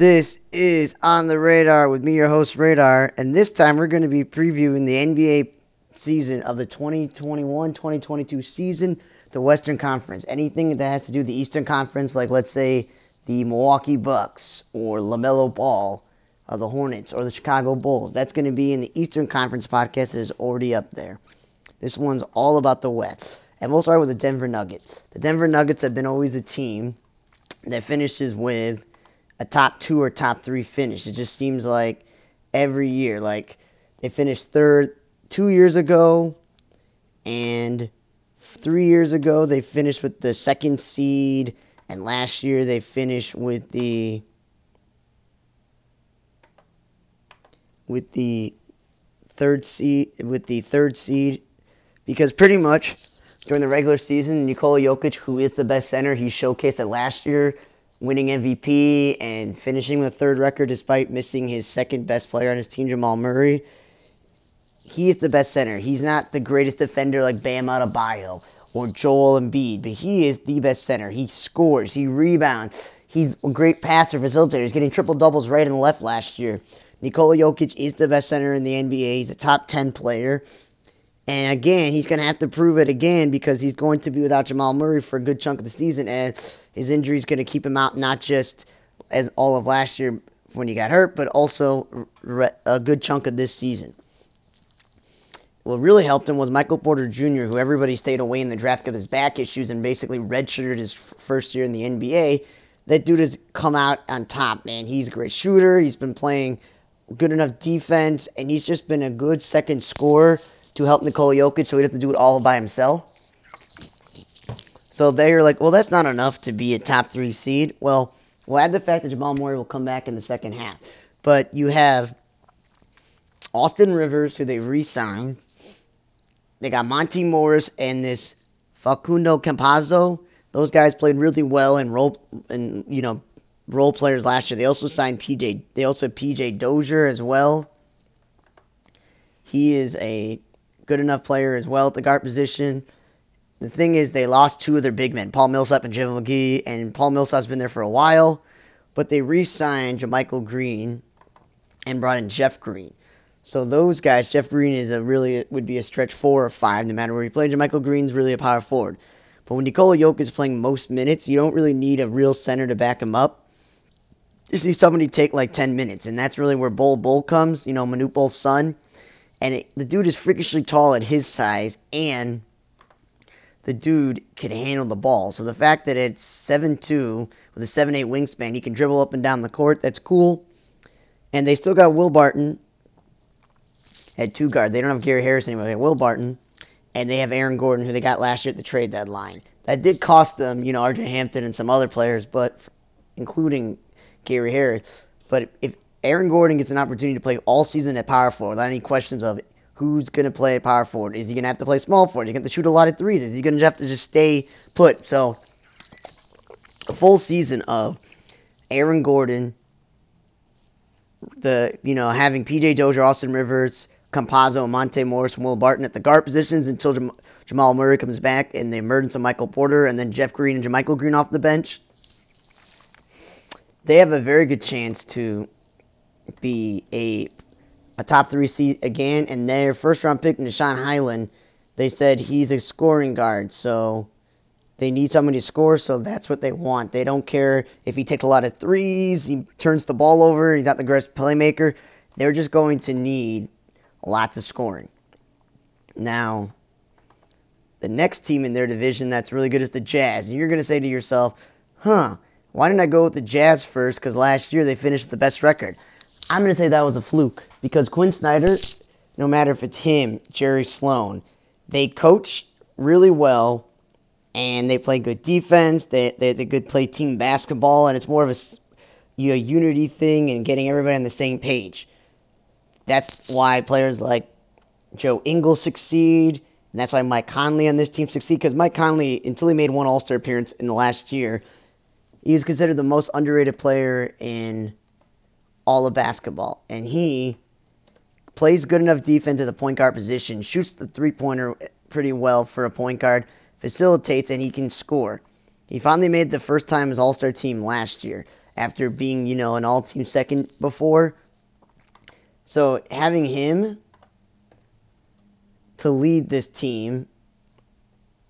This is On the Radar with me, your host, Radar, and this time we're going to be previewing the NBA season of the 2021 2022 season, the Western Conference. Anything that has to do with the Eastern Conference, like let's say the Milwaukee Bucks or LaMelo Ball of the Hornets or the Chicago Bulls, that's going to be in the Eastern Conference podcast that is already up there. This one's all about the West. And we'll start with the Denver Nuggets. The Denver Nuggets have been always a team that finishes with a top two or top three finish. It just seems like every year, like they finished third two years ago, and three years ago they finished with the second seed, and last year they finished with the with the third seed with the third seed because pretty much during the regular season, Nikola Jokic, who is the best center, he showcased it last year winning MVP and finishing the third record despite missing his second best player on his team, Jamal Murray. He is the best center. He's not the greatest defender like Bam Adebayo or Joel Embiid, but he is the best center. He scores, he rebounds, he's a great passer, facilitator. He's getting triple doubles right and left last year. Nikola Jokic is the best center in the NBA. He's a top 10 player. And again, he's going to have to prove it again because he's going to be without Jamal Murray for a good chunk of the season. And his injury is going to keep him out not just as all of last year when he got hurt, but also a good chunk of this season. What really helped him was Michael Porter Jr., who everybody stayed away in the draft because of his back issues and basically redshirted his first year in the NBA. That dude has come out on top, man. He's a great shooter. He's been playing good enough defense, and he's just been a good second scorer to help Nikola Jokic so he doesn't have to do it all by himself. So they're like, well, that's not enough to be a top three seed. Well, we'll add the fact that Jamal Murray will come back in the second half. But you have Austin Rivers, who they re signed. They got Monte Morris and this Facundo Campazzo. Those guys played really well and role and you know role players last year. They also signed PJ. They also have PJ Dozier as well. He is a good enough player as well at the guard position. The thing is, they lost two of their big men, Paul Millsap and JaVale McGee, and Paul Millsap's been there for a while, but they re-signed JaMychal Green and brought in Jeff Green. So those guys, Jeff Green is a really would be a stretch four or five, no matter where he plays. JaMychal Green's really a power forward. But when Nikola Jokic is playing most minutes, you don't really need a real center to back him up. You see somebody take like 10 minutes, and that's really where Bol Bol comes, you know, Manute Bol's son. And it, the dude is freakishly tall at his size, and the dude can handle the ball. So the fact that it's 7'2 with a 7'8 wingspan, he can dribble up and down the court, that's cool. And they still got Will Barton at two guard. They don't have Gary Harris anymore. They have Will Barton. And they have Aaron Gordon, who they got last year at the trade deadline. That did cost them, you know, RJ Hampton and some other players, but including Gary Harris. But if Aaron Gordon gets an opportunity to play all season at power forward without any questions of who's going to play power forward. Is he going to have to play small forward? Is he going to shoot a lot of threes? Is he going to have to just stay put? So, a full season of Aaron Gordon, the you know having PJ Dozier, Austin Rivers, Campazzo, Monte Morris, and Will Barton at the guard positions until Jam- Jamal Murray comes back and the emergence of Michael Porter and then Jeff Green and JaMychal Green off the bench. They have a very good chance to be a a top three seed again, and their first round pick, Nah'Shon Hyland, they said he's a scoring guard, so they need somebody to score, so that's what they want. They don't care if he takes a lot of threes, he turns the ball over, he's not the greatest playmaker. They're just going to need lots of scoring. Now, the next team in their division that's really good is the Jazz. And you're going to say to yourself, huh, why didn't I go with the Jazz first? Because last year they finished with the best record. I'm going to say that was a fluke because Quin Snyder, no matter if it's him, Jerry Sloan, they coach really well and they play good defense. They, they, they good play team basketball, and it's more of a you know, unity thing and getting everybody on the same page. That's why players like Joe Ingles succeed, and that's why Mike Conley on this team succeed. Because Mike Conley, until he made one All Star appearance in the last year, he was considered the most underrated player in all of basketball. And he plays good enough defense at the point guard position, shoots the three pointer pretty well for a point guard, facilitates, and he can score. He finally made the first time his All Star team last year. after being, you know, an all team second before. So having him to lead this team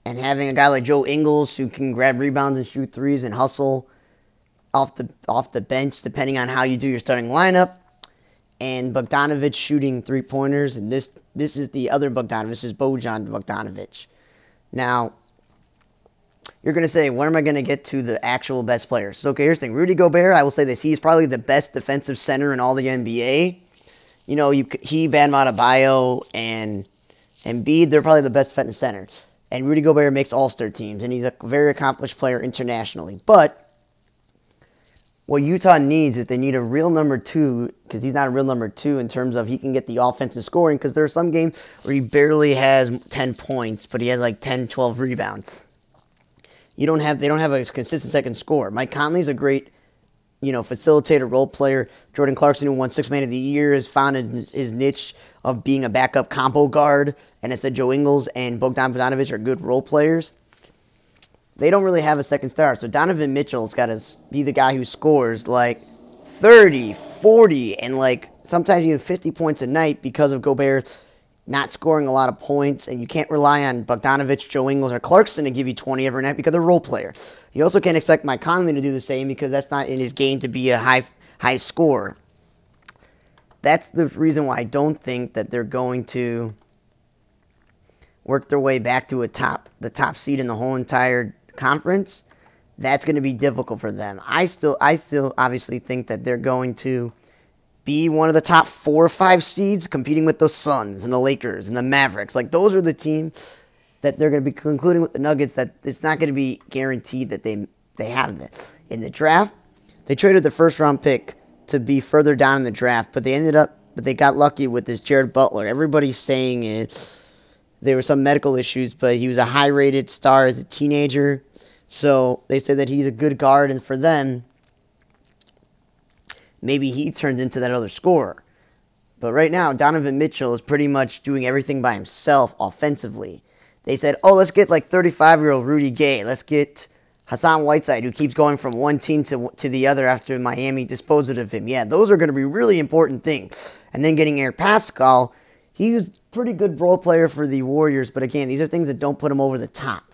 and having a guy like Joe Ingles who can grab rebounds and shoot threes and hustle off the off the bench depending on how you do your starting lineup and Bogdanovich shooting three pointers and this this is the other Bogdanovich this is Bojan Bogdanovich. Now you're to say, when am I to get to the actual best players? So, okay, here's the thing. Rudy Gobert, I will say this. He's probably the best defensive center in all the NBA. You know, you, he, Bam Adebayo, and Embiid, they're probably the best defensive centers. And Rudy Gobert makes all-star teams, and he's a very accomplished player internationally. But what Utah needs is they need a real number two, because he's not a real number two in terms of he can get the offensive scoring, because there are some games where he barely has 10 points, but he has like 10, 12 rebounds you don't have they don't have a consistent second score. Mike Conley's a great, you know, facilitator, role player. Jordan Clarkson, who won Six Man of the Year, has found his, his niche of being a backup combo guard. And I said Joe Ingles and Bogdan Bogdanovich are good role players. They don't really have a second star. So Donovan Mitchell's got to be the guy who scores like 30, 40, and like sometimes even 50 points a night because of Gobert not scoring a lot of points, and you can't rely on Bogdanovich, Joe Ingles, or Clarkson to give you 20 every night because they're role players. You also can't expect Mike Conley to do the same because that's not in his game to be a high high scorer. That's the reason why I don't think that they're going to work their way back to a top the top seed in the whole entire conference. That's going to be difficult for them. I still I still obviously think that they're going to be one of the top four or five seeds competing with the Suns and the Lakers and the Mavericks. Like those are the teams that they're going to be concluding with the Nuggets that it's not going to be guaranteed that they they have this. In the draft, they traded the first round pick to be further down in the draft, but they ended up but they got lucky with this Jared Butler. Everybody's saying it there were some medical issues, but he was a high rated star as a teenager. So they say that he's a good guard and for them maybe he turns into that other scorer. But right now, Donovan Mitchell is pretty much doing everything by himself offensively. They said, oh, let's get like 35 year old Rudy Gay. Let's get Hassan Whiteside, who keeps going from one team to, to the other after Miami disposed of him. Yeah, those are going to be really important things. And then getting Eric Paschall, he's was pretty good role player for the Warriors, but again, these are things that don't put him over the top.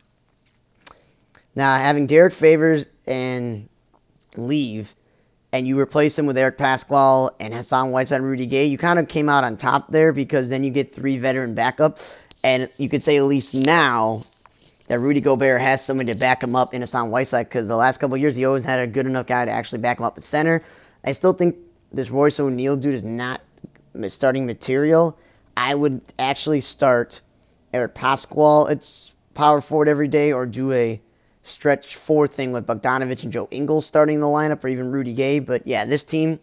Now, having Derrick Favors and leave and you replace him with Eric Paschall and Hassan Whiteside and Rudy Gay, you kind of came out on top there because then you get three veteran backups. And you could say at least now that Rudy Gobert has somebody to back him up in Hassan Whiteside because the last couple years he always had a good enough guy to actually back him up at center. I still think this Royce O'Neale dude is not starting material. I would actually start Eric Paschall It's power forward every day or do a stretch four thing with Bogdanovich and Joe Ingles starting the lineup, or even Rudy Gay. But yeah, this team,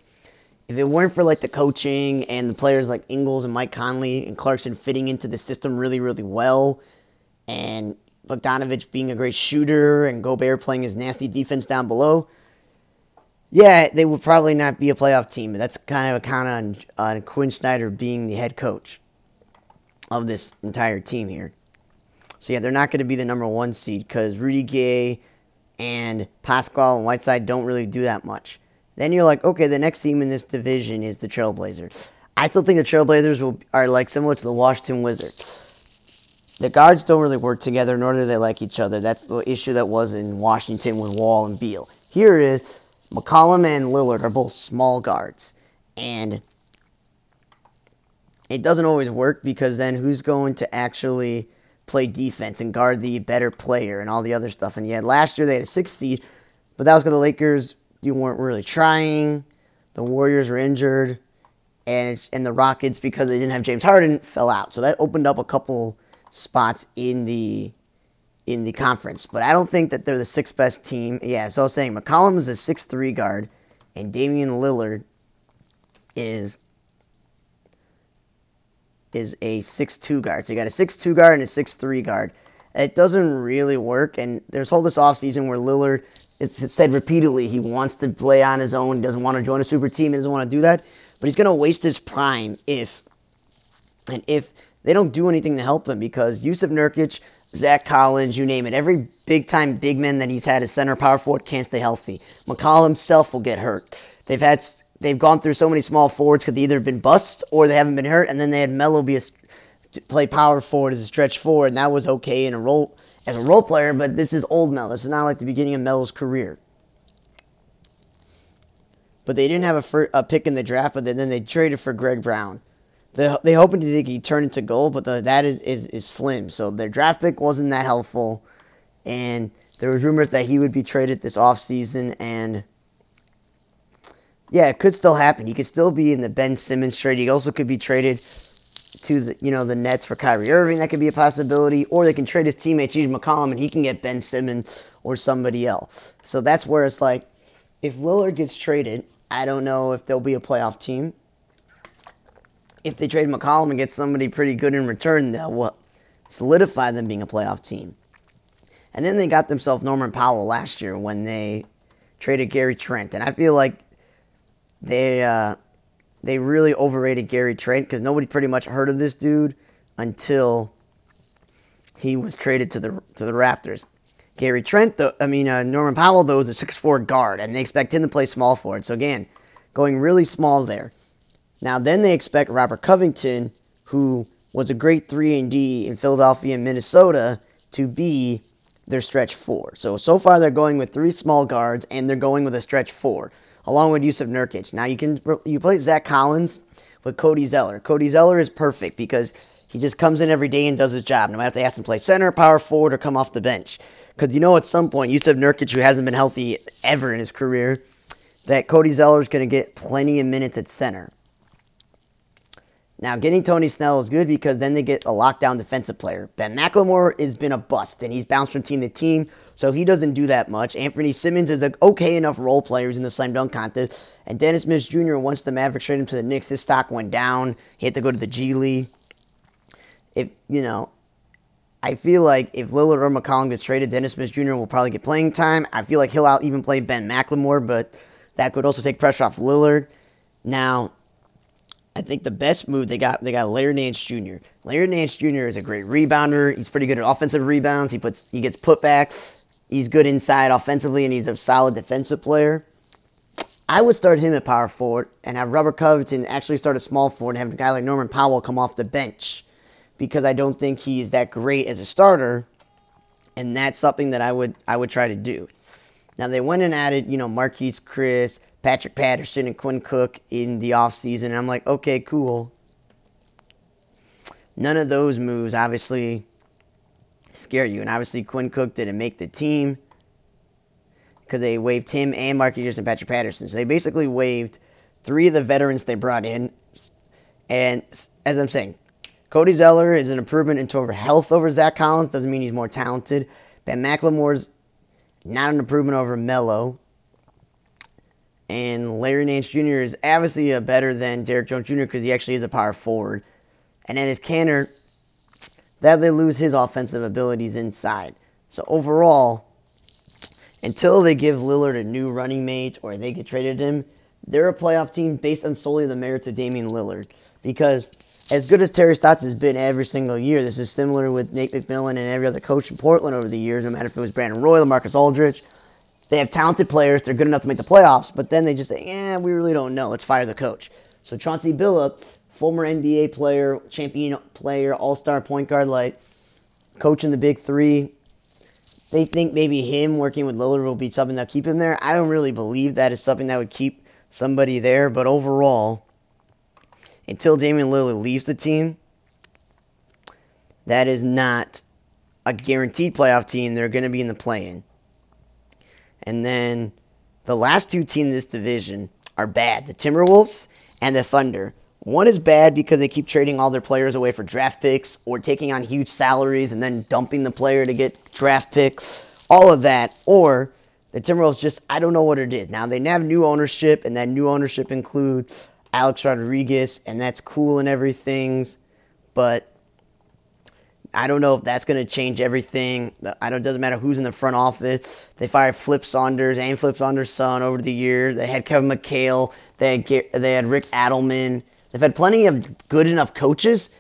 if it weren't for like the coaching and the players like Ingles and Mike Conley and Clarkson fitting into the system really, really well, and Bogdanovich being a great shooter and Gobert playing his nasty defense down below, yeah, they would probably not be a playoff team. That's kind of a count on, on Quin Snyder being the head coach of this entire team here. So yeah, they're not going to be the number one seed because Rudy Gay and Paschall and Whiteside don't really do that much. Then you're like, okay, the next team in this division is the Trailblazers. I still think the Trailblazers will, are like similar to the Washington Wizards. The guards don't really work together, nor do they like each other. That's the issue that was in Washington with Wall and Beal. Here is McCollum and Lillard are both small guards, and it doesn't always work because then who's going to actually play defense and guard the better player and all the other stuff. And yet last year they had a six seed, but that was because the Lakers you weren't really trying. The Warriors were injured, and and the Rockets because they didn't have James Harden fell out. So that opened up a couple spots in the in the conference. But I don't think that they're the sixth best team. Yeah, so I was saying McCollum is a six three guard, and Damian Lillard is is a 6'2 guard. So you got a 6'2 guard and a 6'3 guard. It doesn't really work, and there's whole this offseason where Lillard, it's said repeatedly, he wants to play on his own, he doesn't want to join a super team, he doesn't want to do that, but he's going to waste his prime if, and if they don't do anything to help him, because Jusuf Nurkic, Zach Collins, you name it. Every big time big man that he's had as center power forward can't stay healthy. McCall himself will get hurt. They've had they've gone through so many small forwards because they either have been busts or they haven't been hurt, and then they had Melo be a play power forward as a stretch forward, and that was okay in a role as a role player. But this is old Melo. This is not like the beginning of Melo's career. But they didn't have a, fir- a pick in the draft, but then they traded for Greg Brown. They they hoping to think he turn into gold, but the, that is, is is slim. So their draft pick wasn't that helpful, and there was rumors that he would be traded this offseason, and yeah, it could still happen. He could still be in the Ben Simmons trade. He also could be traded to the you know the Nets for Kyrie Irving. That could be a possibility, or they can trade his teammate CJ McCollum and he can get Ben Simmons or somebody else. So that's where it's like, if Lillard gets traded, I don't know if they'll be a playoff team if they trade McCollum and get somebody pretty good in return, they'll solidify them being a playoff team. And then they got themselves Norman Powell last year when they traded Gary Trent, and I feel like they uh, they really overrated Gary Trent because nobody pretty much heard of this dude until he was traded to the to the Raptors. Gary Trent, I mean uh, Norman Powell, though, is a six-four guard, and they expect him to play small forward. So again, going really small there. Now then they expect Robert Covington, who was a great 3 and D in Philadelphia and Minnesota, to be their stretch 4. So so far they're going with three small guards and they're going with a stretch 4 along with Jusuf Nurkic. Now you can you play Zach Collins with Cody Zeller. Cody Zeller is perfect because he just comes in every day and does his job, no matter if they ask him to play center, power forward, or come off the bench. Because you know at some point, Jusuf Nurkic, who hasn't been healthy ever in his career, that Cody Zeller is going to get plenty of minutes at center. Now, getting Tony Snell is good because then they get a lockdown defensive player. Ben McLemore has been a bust, and he's bounced from team to team, so he doesn't do that much. Anfernee Simons is an okay enough role player in the slam dunk contest. And Dennis Smith Jr., once the Mavericks traded him to the Knicks, his stock went down. He had to go to the G League. If, you know, I feel like if Lillard or McCollum gets traded, Dennis Smith Jr. will probably get playing time. I feel like he'll out even play Ben McLemore, but that could also take pressure off Lillard. Now, I think the best move they got they got Larry Nance Jr. Larry Nance Jr. is a great rebounder. He's pretty good at offensive rebounds. He puts he gets putbacks. He's good inside offensively, and he's a solid defensive player. I would start him at power forward and have Robert Covington actually start a small forward and have a guy like Norman Powell come off the bench because I don't think he is that great as a starter, and that's something that I would I would try to do. Now they went and added you know Marquese Chriss, Patrick Patterson and Quinn Cook in the offseason. And I'm like, okay, cool. None of those moves obviously scare you. And obviously, Quinn Cook didn't make the team because they waived him and Mark Eaters and Patrick Patterson. So they basically waived three of the veterans they brought in. And as I'm saying, Cody Zeller is an improvement in of health over Zach Collins. Doesn't mean he's more talented. Ben McLemore's not an improvement over Melo and Larry Nance Jr. is obviously a better than Derrick Jones Jr. because he actually is a power forward. And then his Kanter, that they lose his offensive abilities inside. So overall, until they give Lillard a new running mate or they get traded him, they're a playoff team based on solely the merits of Damian Lillard. Because as good as Terry Stotts has been every single year, this is similar with Nate McMillan and every other coach in Portland over the years, no matter if it was Brandon Roy, or Marcus Aldridge, they have talented players. They're good enough to make the playoffs, but then they just say, yeah, we really don't know. Let's fire the coach. So Chauncey Billups, former NBA player, champion player, all-star point guard, like coaching the big three. They think maybe him working with Lillard will be something that'll keep him there. I don't really believe that is something that would keep somebody there, but overall, until Damian Lillard leaves the team, that is not a guaranteed playoff team. They're going to be in the play-in. And then the last two teams in this division are bad the Timberwolves and the Thunder. One is bad because they keep trading all their players away for draft picks or taking on huge salaries and then dumping the player to get draft picks, all of that. Or the Timberwolves just, I don't know what it is. Now, they have new ownership, and that new ownership includes Alex Rodriguez, and that's cool and everything, but I don't know if that's going to change everything. I don't. Doesn't matter who's in the front office. They fired Flip Saunders and Flip Saunders' son over the years. They had Kevin McHale. They had they had Rick Adelman. They've had plenty of good enough coaches,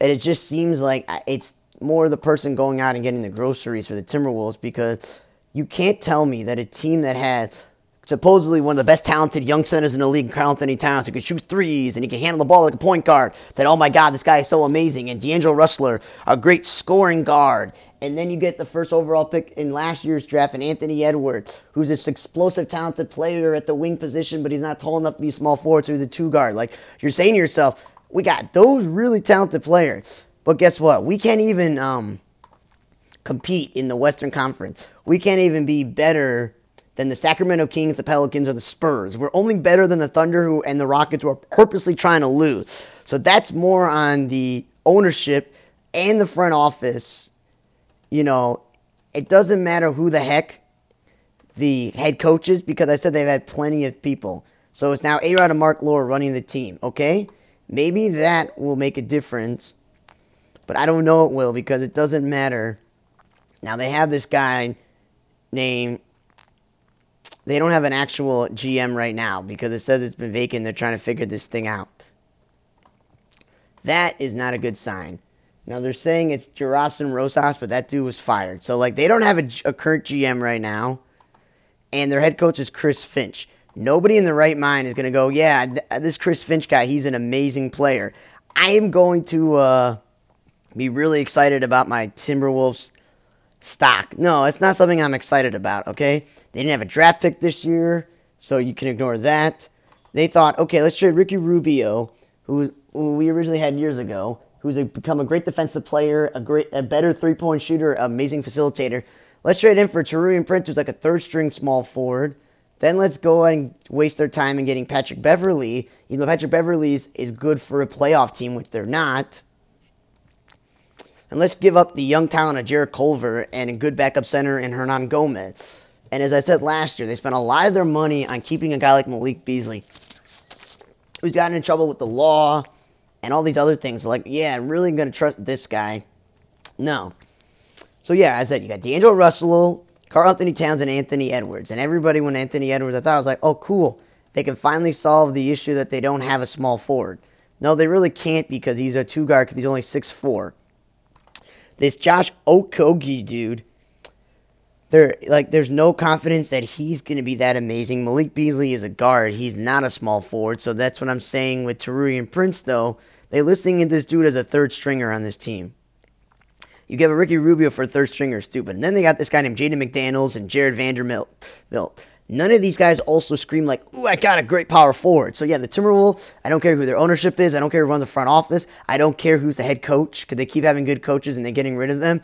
and it just seems like uh, it's more the person going out and getting the groceries for the Timberwolves because you can't tell me that a team that has supposedly one of the best talented young centers in the league, Karl Anthony Towns, who can shoot threes and he can handle the ball like a point guard, that, oh my God, this guy is so amazing. And D'Angelo Russell, a great scoring guard. And then you get the first overall pick in last year's draft, and Anthony Edwards, who's this explosive, talented player at the wing position, but he's not tall enough to be small forward, so he's a two guard. Like, you're saying to yourself, we got those really talented players. But guess what? We can't even um, compete in the Western Conference. We can't even be better than the Sacramento Kings, the Pelicans, or the Spurs. We're only better than the Thunder who, and the Rockets who are purposely trying to lose. So that's more on the ownership and the front office. You know, it doesn't matter who the heck the head coach is because I said they've had plenty of people. So it's now A-Rod and Marc Lore running the team, okay? Maybe that will make a difference, but I don't know it will because it doesn't matter. Now they have this guy named they don't have an actual GM right now because it says it's been vacant. They're trying to figure this thing out. That is not a good sign. Now they're saying it's Gersson Rosas, but that dude was fired. So like they don't have a, a current GM right now, and their head coach is Chris Finch. Nobody in the right mind is going to go, yeah, th- this Chris Finch guy, he's an amazing player. I am going to uh, be really excited about my Timberwolves stock. No, it's not something I'm excited about, okay? They didn't have a draft pick this year, so you can ignore that. They thought, okay, let's trade Ricky Rubio, who, who we originally had years ago, who's a, become a great defensive player, a great, a better three-point shooter, amazing facilitator. Let's trade him for Taurean Prince, who's like a third-string small forward. Then let's go and waste their time in getting Patrick Beverley. Even though Patrick Beverley is good for a playoff team, which they're not. And let's give up the young talent of Jarrett Culver and a good backup center in Hernan Gomez. And as I said last year, they spent a lot of their money on keeping a guy like Malik Beasley, who's gotten in trouble with the law and all these other things. Like, yeah, I'm really going to trust this guy. No. So, yeah, as I said, you got D'Angelo Russell, Karl Anthony Towns, and Anthony Edwards. And everybody, when Anthony Edwards, I thought I was like, oh, cool. They can finally solve the issue that they don't have a small forward. No, they really can't because he's a two guard because he's only six four. This Josh Okogie dude there like there's no confidence that he's going to be that amazing. Malik Beasley is a guard. He's not a small forward. So that's what I'm saying with Taurean Prince though. they're listing in this dude as a third stringer on this team. You give a Ricky Rubio for a third stringer, stupid. And then they got this guy named Jaden McDaniels and Jarred Vanderbilt. None of these guys also scream like, ooh, I got a great power forward. So yeah, the Timberwolves, I don't care who their ownership is. I don't care who runs the front office. I don't care who's the head coach because they keep having good coaches and they're getting rid of them.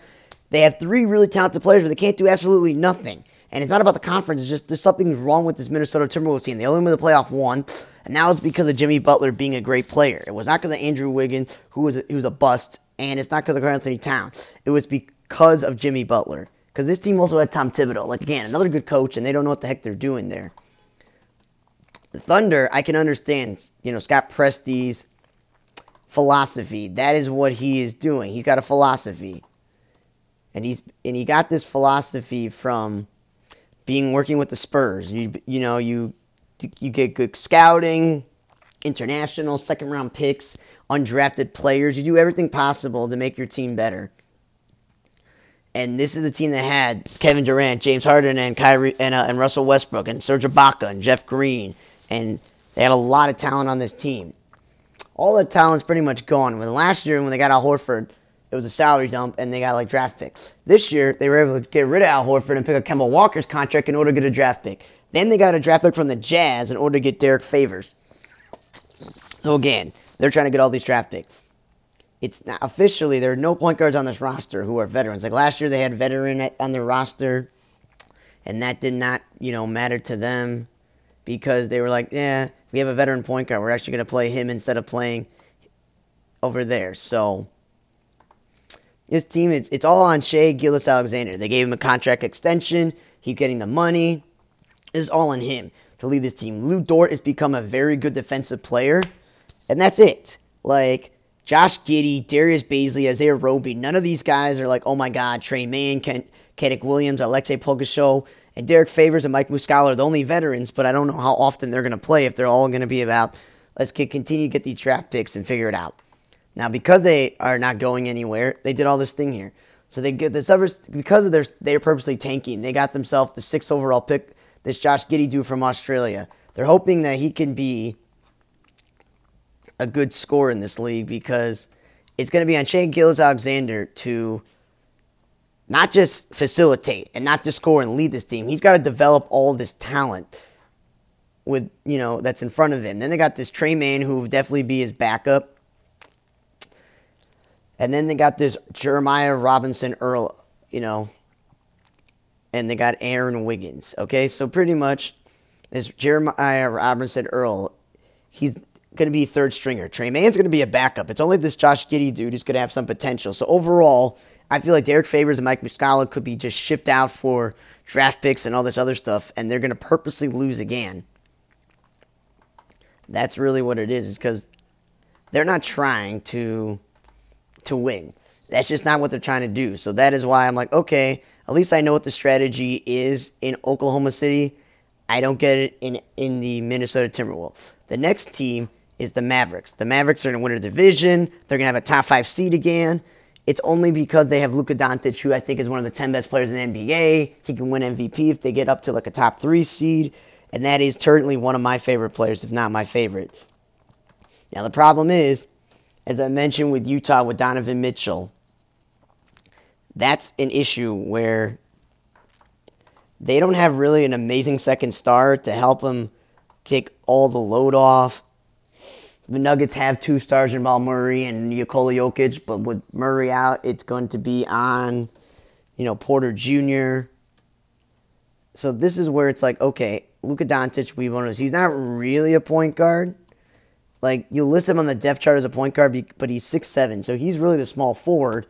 They have three really talented players, but they can't do absolutely nothing. And it's not about the conference. It's just there's something wrong with this Minnesota Timberwolves team. They only won the playoff one, and now it's because of Jimmy Butler being a great player. It was not because of Andrew Wiggins, who was a, who was a bust, and it's not because of Karl Anthony Towns. It was because of Jimmy Butler. Because this team also had Tom Thibodeau, like again, another good coach, and they don't know what the heck they're doing there. The Thunder, I can understand. You know, Scott Presti's philosophy. That is what he is doing. He's got a philosophy and he's and he got this philosophy from being working with the Spurs. You you know you you get good scouting, international second round picks, undrafted players. You do everything possible to make your team better. And this is the team that had Kevin Durant, James Harden, and Kyrie and, uh, and Russell Westbrook, and Serge Ibaka, and Jeff Green, and they had a lot of talent on this team. All that talent's pretty much gone. When last year, when they got Al Horford, it was a salary dump, and they got like draft picks. This year, they were able to get rid of Al Horford and pick up Kemba Walker's contract in order to get a draft pick. Then they got a draft pick from the Jazz in order to get Derrick Favors. So again, they're trying to get all these draft picks. It's not officially there are no point guards on this roster who are veterans. Like last year, they had veteran on their roster, and that did not, you know, matter to them because they were like, yeah, we have a veteran point guard. We're actually going to play him instead of playing over there. So this team, it's, it's all on Shai Gilgeous-Alexander. They gave him a contract extension. He's getting the money. It's all on him to lead this team. Lu Dort has become a very good defensive player, and that's it. Like, Josh Giddey, Darius Bazley, Isaiah Roby, none of these guys are like, oh my God, Tre Mann, Ken, Williams, Aleksej Pokusevski, and Derrick Favors and Mike Muscala are the only veterans, but I don't know how often they're going to play if they're all going to be about, let's continue to get these draft picks and figure it out. Now, because they are not going anywhere, they did all this thing here. So they get this ever because of their they're purposely tanking. They got themselves the sixth overall pick. This Josh Giddey dude from Australia. They're hoping that he can be a good scorer in this league because it's going to be on Shane Gilgeous-Alexander to not just facilitate and not just score and lead this team. He's got to develop all this talent with you know that's in front of him. Then they got this Tre Mann who will definitely be his backup. And then they got this Jeremiah Robinson Earl, you know, and they got Aaron Wiggins. Okay, so pretty much this Jeremiah Robinson Earl, he's going to be third stringer. Tre Mann's going to be a backup. It's only this Josh Giddey dude who's going to have some potential. So overall, I feel like Derrick Favors and Mike Muscala could be just shipped out for draft picks and all this other stuff, and they're going to purposely lose again. That's really what it is, is because they're not trying to to win. That's just not what they're trying to do. So that is why I'm like, okay, at least I know what the strategy is in Oklahoma City. I don't get it in in the Minnesota Timberwolves. The next team is the Mavericks. The Mavericks are going to win division. They're going to have a top five seed again. It's only because they have Luka Doncic, who I think is one of the 10 best players in the NBA. He can win MVP if they get up to like a top three seed. And that is certainly one of my favorite players, if not my favorite. Now, the problem is, as I mentioned with Utah with Donovan Mitchell, that's an issue where they don't have really an amazing second star to help them take all the load off. The Nuggets have two stars in Jamal Murray and Nikola Jokic, but with Murray out, it's going to be on, you know, Porter Jr. So this is where it's like, okay, Luka Doncic, we want to. He's not really a point guard. Like you list him on the depth chart as a point guard, but he's six seven, so he's really the small forward,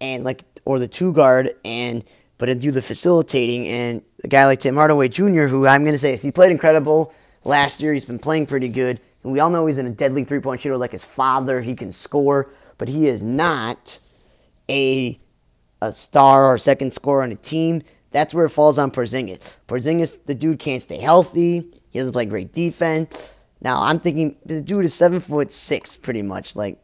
and like or the two guard, and but to do the facilitating, and a guy like Tim Hardaway Jr., who I'm gonna say he played incredible last year. He's been playing pretty good. We all know he's in a deadly three point shooter like his father. He can score, but he is not a a star or second scorer on a team. That's where it falls on Porzingis. Porzingis, the dude can't stay healthy. He doesn't play great defense. Now I'm thinking the dude is seven foot six, pretty much. Like,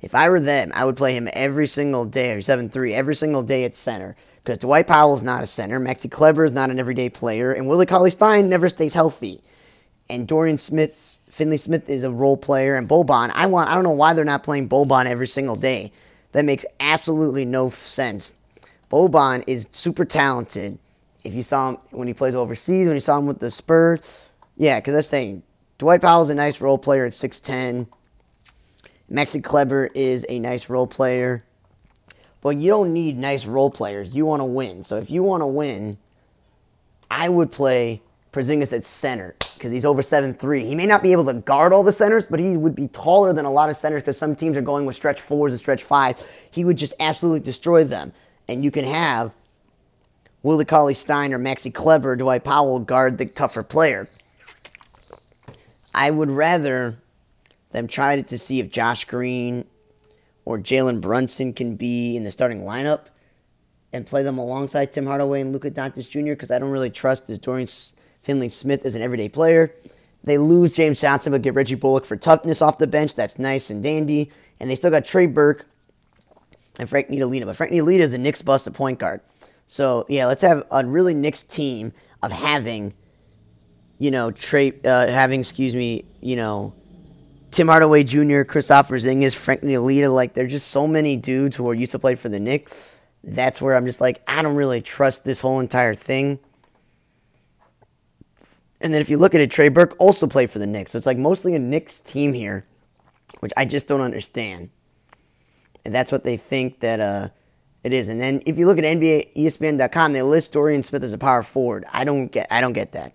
if I were them, I would play him every single day, or seven three, every single day at center. Because Dwight Powell is not a center, Maxi Kleber is not an everyday player, and Willie Cauley Stein never stays healthy. And Dorian Smith, Finney Smith is a role player, and Boban. I want. I don't know why they're not playing Boban every single day. That makes absolutely no sense. Boban is super talented. If you saw him when he plays overseas, when you saw him with the Spurs, yeah, because that's the thing. Dwight Powell's a nice role player at 6'10. Maxi Kleber is a nice role player. But you don't need nice role players. You want to win. So if you want to win, I would play Porzingis at center because he's over 7'3". He may not be able to guard all the centers, but he would be taller than a lot of centers because some teams are going with stretch fours and stretch fives. He would just absolutely destroy them. And you can have Willie Cauley Stein or Maxi Kleber, Dwight Powell guard the tougher player. I would rather them try to see if Josh Green or Jalen Brunson can be in the starting lineup and play them alongside Tim Hardaway and Luka Doncic Jr. because I don't really trust this Dorian Finney Smith is an everyday player. They lose James Johnson but get Reggie Bullock for toughness off the bench. That's nice and dandy. And they still got Trey Burke and Frank Ntilikina. But Frank Ntilikina is a Knicks bust at point guard. So yeah, let's have a really Knicks team of having, you know, Trey, uh, having excuse me, you know, Tim Hardaway Jr., Kristaps Porzingis, Frank Ntilikina, like there's just so many dudes who are used to play for the Knicks. That's where I'm just like, I don't really trust this whole entire thing. And then if you look at it, Trey Burke also played for the Knicks. So it's like mostly a Knicks team here, which I just don't understand. And that's what they think that uh, it is. And then if you look at NBA ESPN.com, they list Dorian Smith as a power forward. I don't get I don't get that.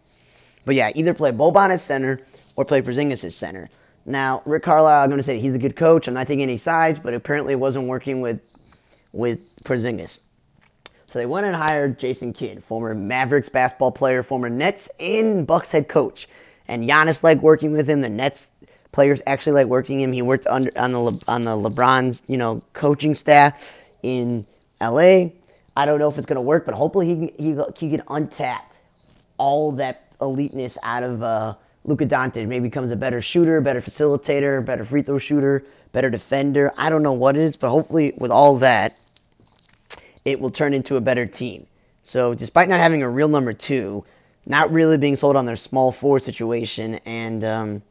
But yeah, either play Boban at center or play Porzingis at center. Now, Rick Carlisle, I'm going to say he's a good coach. I'm not taking any sides, but apparently it wasn't working with with Porzingis. So they went and hired Jason Kidd, former Mavericks basketball player, former Nets and Bucks head coach. And Giannis liked working with him. The Nets players actually liked working him. He worked under on the Le, on the LeBron's you know coaching staff in LA. I don't know if it's going to work, but hopefully he he he can untap all that eliteness out of uh, Luka Doncic maybe becomes a better shooter, better facilitator, better free throw shooter, better defender. I don't know what it is, but hopefully with all that, it will turn into a better team. So despite not having a real number two, not really being sold on their small forward situation and um,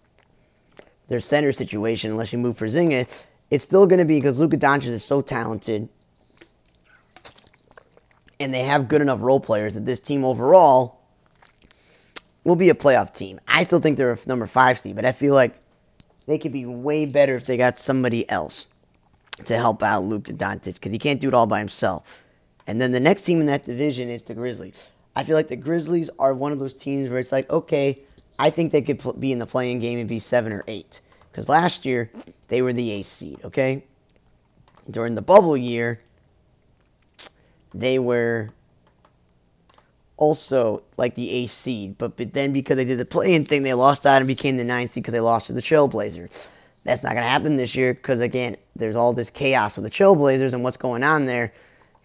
their center situation, unless you move Porzingis, it's still going to be because Luka Doncic is so talented, and they have good enough role players that this team overall will be a playoff team. I still think they're a number five seed, but I feel like they could be way better if they got somebody else to help out Luka Doncic because he can't do it all by himself. And then the next team in that division is the Grizzlies. I feel like the Grizzlies are one of those teams where it's like, okay, I think they could pl- be in the playing game and be seven or eight. Because last year they were the A seed, okay? During the bubble year, they were also like the A seed, but, but then because they did the playing thing, they lost out and became the nine seed because they lost to the Trailblazers. That's not going to happen this year because again, there's all this chaos with the Trailblazers and what's going on there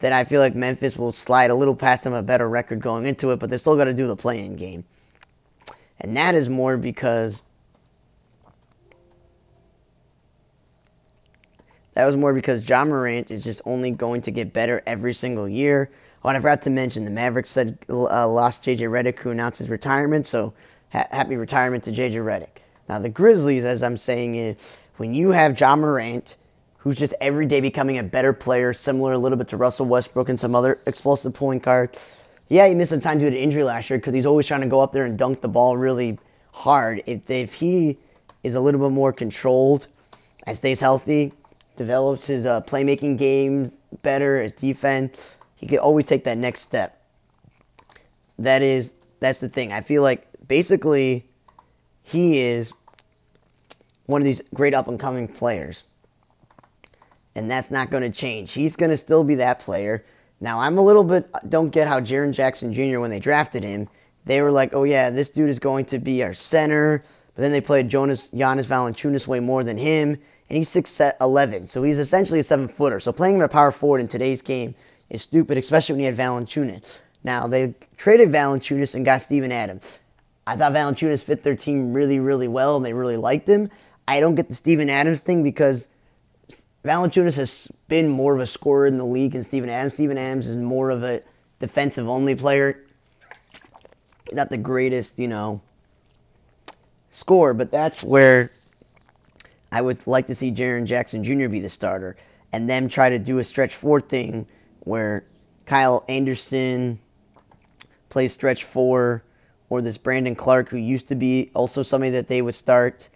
that I feel like Memphis will slide a little past them a better record going into it, but they're still going to do the playing game. And that is more because that was more because Ja Morant is just only going to get better every single year. Oh, and I forgot to mention the Mavericks said uh, lost JJ Redick, who announced his retirement. So ha- happy retirement to JJ Redick. Now the Grizzlies, as I'm saying, is when you have Ja Morant who's just every day becoming a better player, similar a little bit to Russell Westbrook and some other explosive point guards. Yeah, he missed some time due to injury last year because he's always trying to go up there and dunk the ball really hard. If, if he is a little bit more controlled and stays healthy, develops his uh, playmaking games better, his defense, he could always take that next step. That is, that's the thing. I feel like basically he is one of these great up and coming players and that's not going to change. He's going to still be that player. Now, I'm a little bit don't get how Jaren Jackson Jr. when they drafted him, they were like, oh yeah, this dude is going to be our center. But then they played Jonas Jonas Valanciunas way more than him, and he's 6'11", so he's essentially a seven footer. So playing him at power forward in today's game is stupid, especially when you had Valanciunas. Now they traded Valanciunas and got Steven Adams. I thought Valanciunas fit their team really, really well, and they really liked him. I don't get the Steven Adams thing because Valanciunas has been more of a scorer in the league than Steven Adams. Steven Adams is more of a defensive only player. Not the greatest, you know, score, but that's where I would like to see Jaren Jackson Jr. be the starter and then try to do a stretch four thing where Kyle Anderson plays stretch four or this Brandon Clarke who used to be also somebody that they would start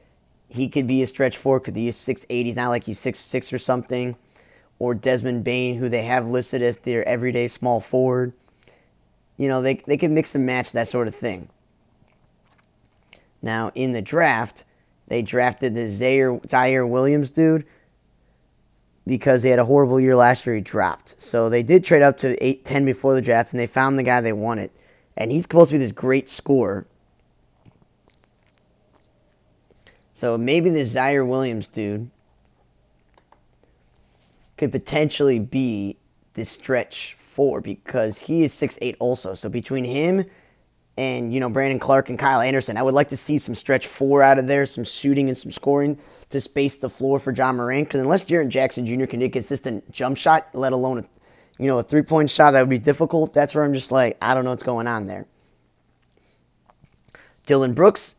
he could be a stretch four he is 6'8". He's not like he's 6'6 or something. Or Desmond Bane, who they have listed as their everyday small forward. You know, they, they can mix and match that sort of thing. Now, in the draft, they drafted the Ziaire, Ziaire Williams dude because they had a horrible year last year. He dropped. So they did trade up to 8 10 before the draft, and they found the guy they wanted. And he's supposed to be this great scorer. So maybe this Ziaire Williams dude could potentially be the stretch four because he is six eight also. So between him and you know Brandon Clarke and Kyle Anderson, I would like to see some stretch four out of there, some shooting and some scoring to space the floor for Ja Morant. Because unless Jaren Jackson Jr. can get consistent jump shot, let alone a you know a three point shot, that would be difficult. That's where I'm just like I don't know what's going on there. Dillon Brooks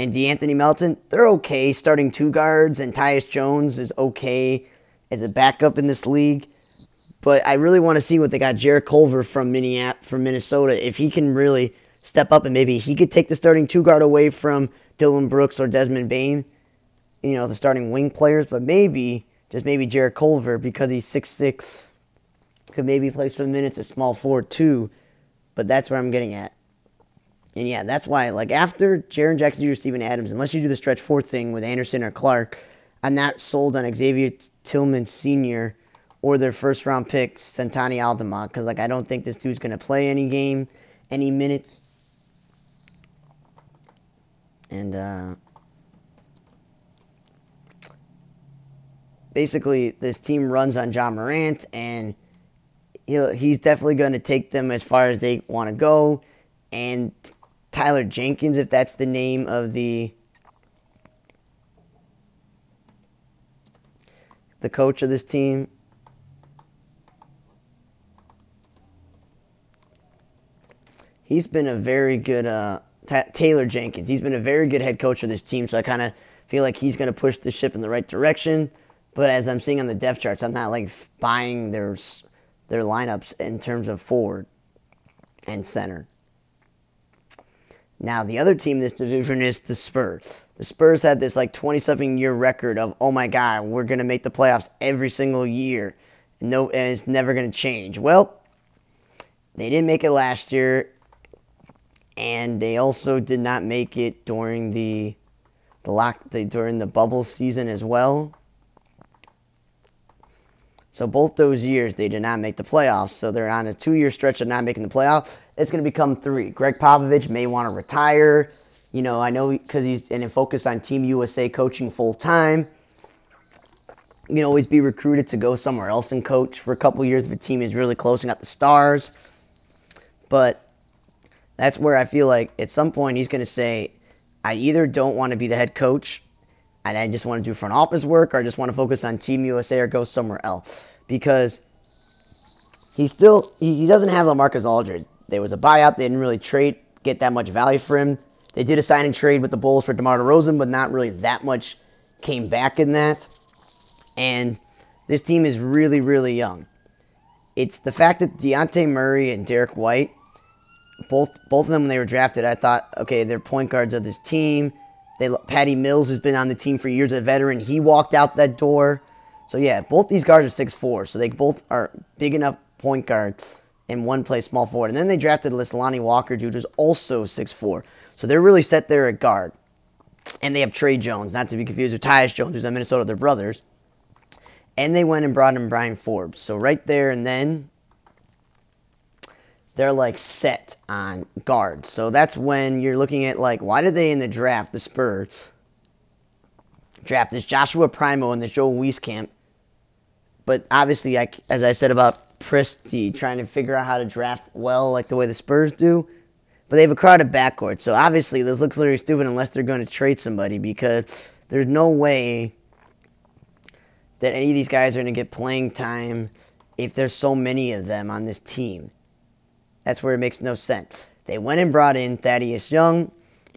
and De'Anthony Melton, they're okay starting two guards, and Tyus Jones is okay as a backup in this league. But I really want to see what they got Jarrett Culver from Minneapolis, from Minnesota. If he can really step up and maybe he could take the starting two guard away from Dillon Brooks or Desmond Bane, you know, the starting wing players. But maybe, just maybe Jarrett Culver because he's six six, could maybe play some minutes at small forward too. But that's where I'm getting at. And yeah, that's why, like, after Jaren Jackson Jr., Steven Adams, unless you do the stretch four thing with Anderson or Clarke, I'm not sold on Xavier Tillman Sr. or their first round pick, Santi Aldama, because, like, I don't think this dude's going to play any game, any minutes. And, uh, basically, this team runs on Ja Morant, and he'll, he's definitely going to take them as far as they want to go. And Tyler Jenkins, if that's the name of the the coach of this team. He's been a very good uh, Taylor Jenkins. He's been a very good head coach of this team, so I kind of feel like he's going to push the ship in the right direction. But as I'm seeing on the depth charts, I'm not like buying their their lineups in terms of forward and center. Now the other team in this division is the Spurs. The Spurs had this like 27 year record of oh my god, we're gonna make the playoffs every single year. No, and it's never gonna change. Well, they didn't make it last year, and they also did not make it during the the lock the, during the bubble season as well. So both those years they did not make the playoffs. So they're on a two-year stretch of not making the playoffs. It's going to become three. Gregg Popovich may want to retire. You know, I know because he's and focus on Team USA coaching full time. You can always be recruited to go somewhere else and coach for a couple years if a team is really closing out the stars. But that's where I feel like at some point he's going to say, I either don't want to be the head coach and I just want to do front office work or I just want to focus on Team USA or go somewhere else. Because he still he, doesn't have LaMarcus Aldridge. There was a buyout, they didn't really trade get that much value for him. They did a sign and trade with the Bulls for DeMar DeRozan, but not really that much came back in that. And this team is really, really young. It's the fact that Dejounte Murray and Derrick White both both of them when they were drafted, I thought, okay, they're point guards of this team. They Patty Mills has been on the team for years, a veteran. He walked out that door. So yeah, both these guards are six four, so they both are big enough point guards and one play small forward. And then they drafted Lonnie Walker, dude, who's also six four. So they're really set there at guard. And they have Tre Jones, not to be confused with Tyus Jones, who's on Minnesota, they're brothers. And they went and brought in Bryn Forbes. So right there and then they're like set on guards. So that's when you're looking at like why did they in the draft the Spurs draft this Joshua Primo and the Joe Wieskamp? But obviously, I, as I said about Presti, trying to figure out how to draft well like the way the Spurs do. But they have a crowded backcourt, so obviously this looks literally stupid unless they're going to trade somebody because there's no way that any of these guys are going to get playing time if there's so many of them on this team. That's where it makes no sense. They went and brought in Thaddeus Young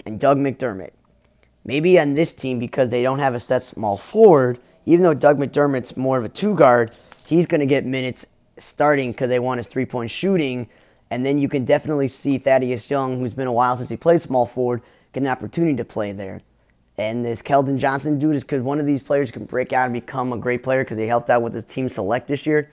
and Doug McDermott. Maybe on this team, because they don't have a set small forward, even though Doug McDermott's more of a two guard, he's going to get minutes starting because they want his three point shooting. And then you can definitely see Thaddeus Young, who's been a while since he played small forward, get an opportunity to play there. And this Keldon Johnson dude is because one of these players can break out and become a great player because they helped out with his team select this year.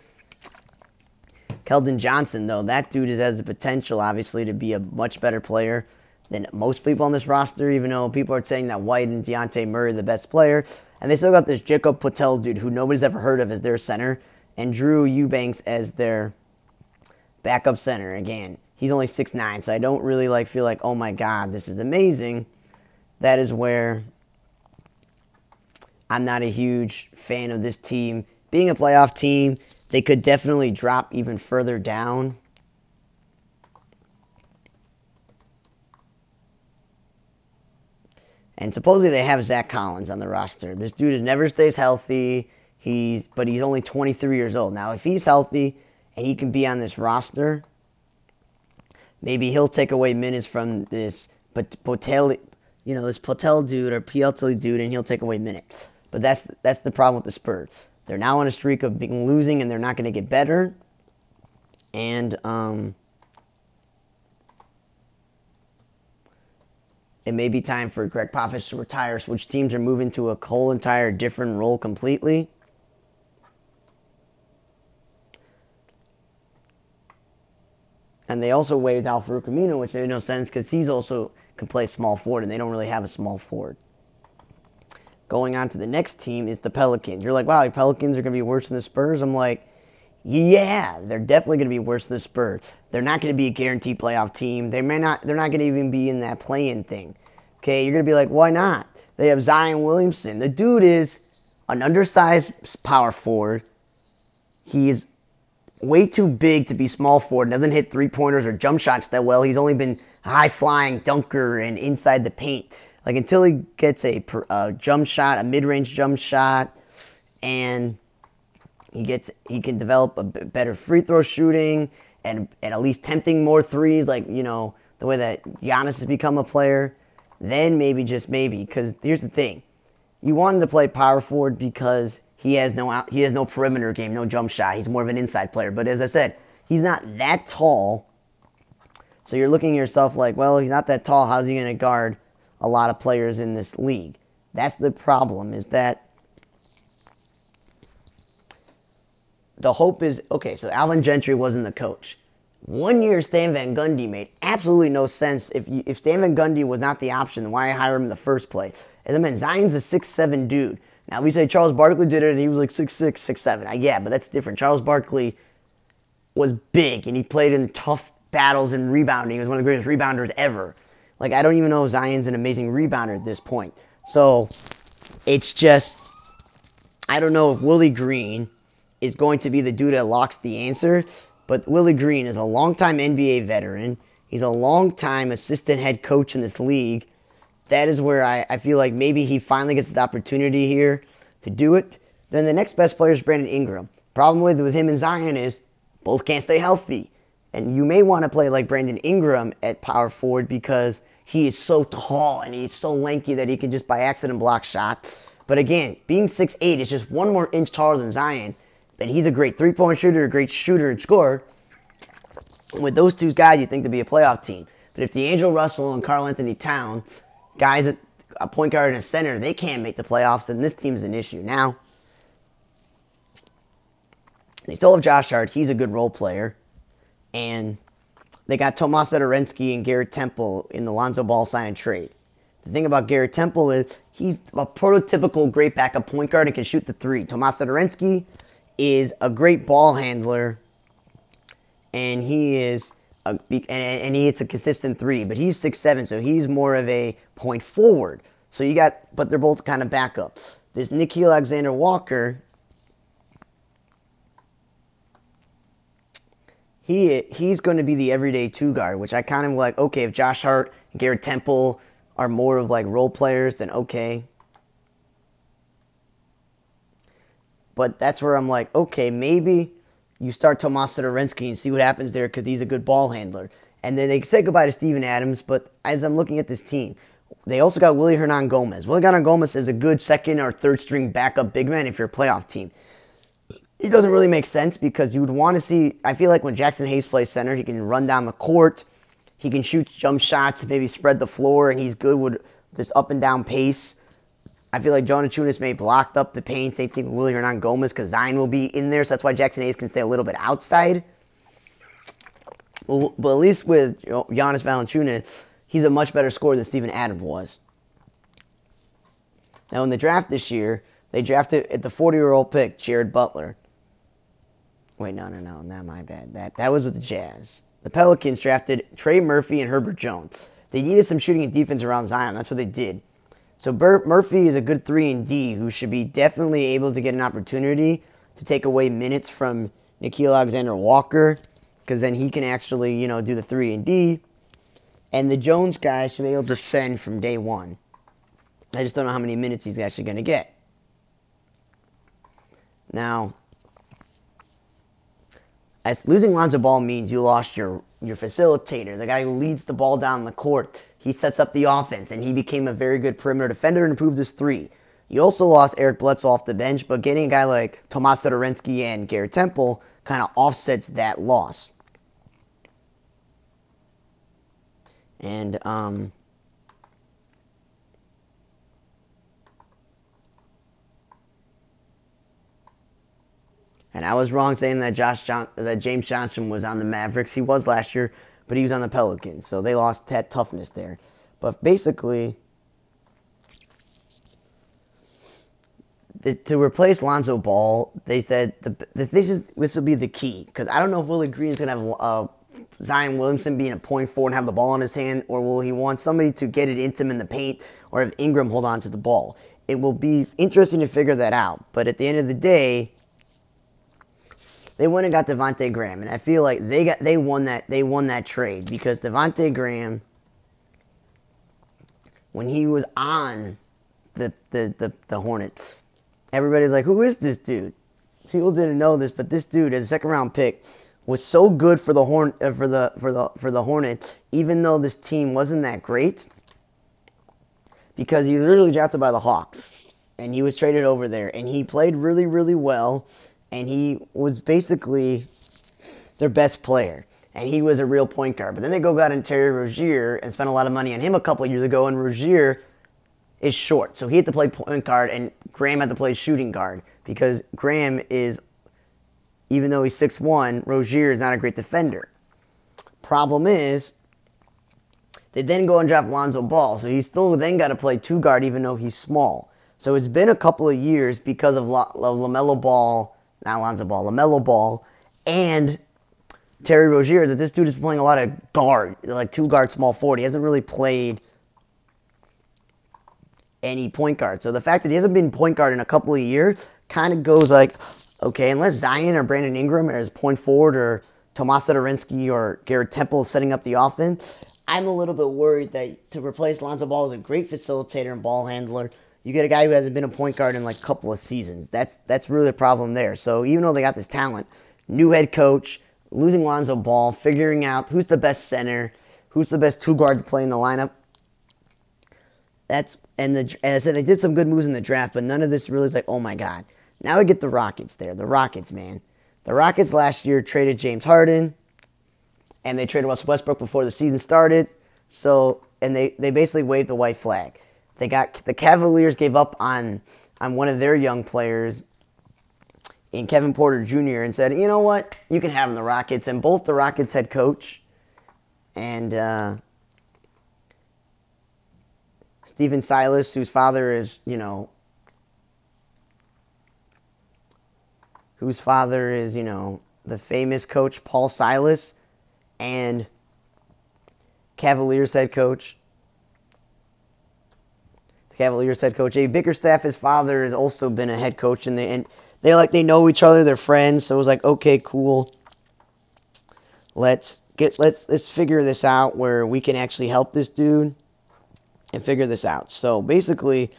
Keldon Johnson, though, that dude has the potential, obviously, to be a much better player than most people on this roster, even though people are saying that White and Dejounte Murray are the best player. And they still got this Jacob Poeltl dude who nobody's ever heard of as their center, and Drew Eubanks as their backup center. Again, he's only 6'9", so I don't really like feel like, oh my god, this is amazing. That is where I'm not a huge fan of this team. Being a playoff team, they could definitely drop even further down. And supposedly they have Zach Collins on the roster. This dude never stays healthy. He's but he's only 23 years old. Now if he's healthy and he can be on this roster, maybe he'll take away minutes from this but Potel, you know, this Potel dude or Pielty dude, and he'll take away minutes. But that's that's the problem with the Spurs. They're now on a streak of being losing, and they're not going to get better. And um, it may be time for Gregg Popovich to retire, which teams are moving to a whole entire different role completely. And they also waived Al-Farouq Aminu, which made no sense because he's also can play small forward, and they don't really have a small forward. Going on to the next team is the Pelicans. You're like, wow, the Pelicans are going to be worse than the Spurs. I'm like, yeah, they're definitely going to be worse than the Spurs. They're not going to be a guaranteed playoff team. They may not. They're not going to even be in that play-in thing. Okay, you're going to be like, why not? They have Zion Williamson. The dude is an undersized power forward. He is way too big to be small forward. Doesn't hit three pointers or jump shots that well. He's only been high flying dunker and inside the paint. Like until he gets a, a jump shot, a mid range jump shot, and he gets he can develop a better free throw shooting and and at least tempting more threes, like you know the way that Giannis has become a player. Then maybe just maybe, because here's the thing, you want him to play power forward because he has no out, he has no perimeter game, no jump shot. He's more of an inside player. But as I said, he's not that tall. So you're looking at yourself like, well, he's not that tall. How's he going to guard a lot of players in this league? That's the problem. Is that the hope is okay. So Alvin Gentry wasn't the coach. One year Stan Van Gundy made absolutely no sense. If you, if Stan Van Gundy was not the option, why hire him in the first place? And then man, Zion's a six seven dude. Now we say Charles Barkley did it and he was like six six, six seven. Yeah, but that's different. Charles Barkley was big and he played in tough battles and rebounding. He was one of the greatest rebounders ever. Like I don't even know if Zion's an amazing rebounder at this point. So it's just I don't know if Willie Green is going to be the dude that locks the answer. But Willie Green is a longtime NBA veteran. He's a longtime assistant head coach in this league. That is where I, I feel like maybe he finally gets the opportunity here to do it. Then the next best player is Brandon Ingram. Problem with, with him and Zion is both can't stay healthy. And you may want to play like Brandon Ingram at power forward because he is so tall and he's so lanky that he can just by accident block shots. But again, being 6'8 is just one more inch taller than Zion and he's a great three point shooter, a great shooter and scorer. With those two guys, you think to be a playoff team. But if D'Angelo Russell and Karl-Anthony Towns, guys at a point guard and a center, they can't make the playoffs, then this team's an issue. Now, they still have Josh Hart. He's a good role player. And they got Tomas Satoransky and Garrett Temple in the Lonzo Ball sign and trade. The thing about Garrett Temple is he's a prototypical great backup point guard and can shoot the three. Tomas Satoransky is a great ball handler, and he is Uh, a, and, he hits a consistent three. But he's six seven, so he's more of a point forward. So you got, but they're both kind of backups. This Nickeil Alexander Walker, he he's going to be the everyday two guard, which I kind of like. Okay, if Josh Hart, and Garrett Temple are more of like role players, then okay. But that's where I'm like, okay, maybe you start Tomas Satoransky and see what happens there because he's a good ball handler. And then they say goodbye to Steven Adams. But as I'm looking at this team, they also got Willy Hernangomez. Willy Hernangomez is a good second or third string backup big man if you're a playoff team. It doesn't really make sense because you would want to see. I feel like when Jaxson Hayes plays center, he can run down the court, he can shoot jump shots, maybe spread the floor, and he's good with this up and down pace. I feel like Valanciunas may blocked up the paint. Same thing with Willy Hernangomez because Zion will be in there, so that's why Jaxson Hayes can stay a little bit outside. But, but at least with Jonas Valanciunas, he's a much better scorer than Steven Adams was. Now in the draft this year, they drafted at the 40-year-old pick Jared Butler. Wait, no, no, no, not my bad. That that was with the Jazz. The Pelicans drafted Trey Murphy and Herbert Jones. They needed some shooting and defense around Zion. That's what they did. So Murphy is a good 3 and D who should be definitely able to get an opportunity to take away minutes from Nickeil Alexander Walker because then he can actually, you know, do the 3 and D. And the Jones guy should be able to defend from day one. I just don't know how many minutes he's actually going to get. Now, as losing Lonzo Ball means you lost your your facilitator, the guy who leads the ball down the court. He sets up the offense, and he became a very good perimeter defender and improved his three. You also lost Eric Bledsoe off the bench, but getting a guy like Tomas Satoransky and Garrett Temple kind of offsets that loss. And um, And I was wrong saying that Josh John- that James Johnson was on the Mavericks. He was last year, but he was on the Pelicans, so they lost that toughness there. But basically, the, to replace Lonzo Ball, they said the, the, this is this will be the key because I don't know if Willie Green is gonna have uh, Zion Williamson being a four and have the ball in his hand, or will he want somebody to get it into him in the paint, or have Ingram hold on to the ball? It will be interesting to figure that out. But at the end of the day, they went and got Devonte Graham, and I feel like they got they won that they won that trade because Devonte Graham when he was on the the, the, the Hornets. Everybody's like, who is this dude? People didn't know this, but this dude, as a second round pick, was so good for the horn uh, for the for the for the Hornets, even though this team wasn't that great, because he was literally drafted by the Hawks, and he was traded over there, and he played really really well, and he was basically their best player, and he was a real point guard. But then they go got in Terry Rozier and spent a lot of money on him a couple of years ago, and Rozier is short, so he had to play point guard, and Graham had to play shooting guard because Graham is, even though he's 6'1", Rozier is not a great defender. Problem is, they then go and draft Lonzo Ball, so he's still then got to play two guard even though he's small. So it's been a couple of years because of La- La- LaMelo Ball, not Lonzo Ball, LaMelo Ball, and Terry Rozier that this dude is playing a lot of guard, like two guard small forward. He hasn't really played any point guard. So the fact that he hasn't been point guard in a couple of years kind of goes like, okay, unless Zion or Brandon Ingram is point forward or Tomas Satoransky or Garrett Temple setting up the offense, I'm a little bit worried that to replace Lonzo Ball as a great facilitator and ball handler, you get a guy who hasn't been a point guard in like a couple of seasons. That's that's really the problem there. So even though they got this talent, new head coach, losing Lonzo Ball, figuring out who's the best center, who's the best two guard to play in the lineup, that's and the as I said, they did some good moves in the draft, but none of this really is like, oh my god. Now we get the Rockets there. The Rockets, man. The Rockets last year traded James Harden, and they traded Russell Westbrook before the season started. So and they they basically waved the white flag. They got the Cavaliers gave up on on one of their young players in Kevin Porter Jr. and said, you know what, you can have him the Rockets. And both the Rockets head coach and uh, Stephen Silas, whose father is, you know, whose father is, you know, the famous coach Paul Silas and Cavaliers head coach. Cavaliers head coach Jay Bickerstaff, his father has also been a head coach and they and they like they know each other, they're friends, so it was like, okay, cool. Let's get let's let's figure this out where we can actually help this dude and figure this out. So basically,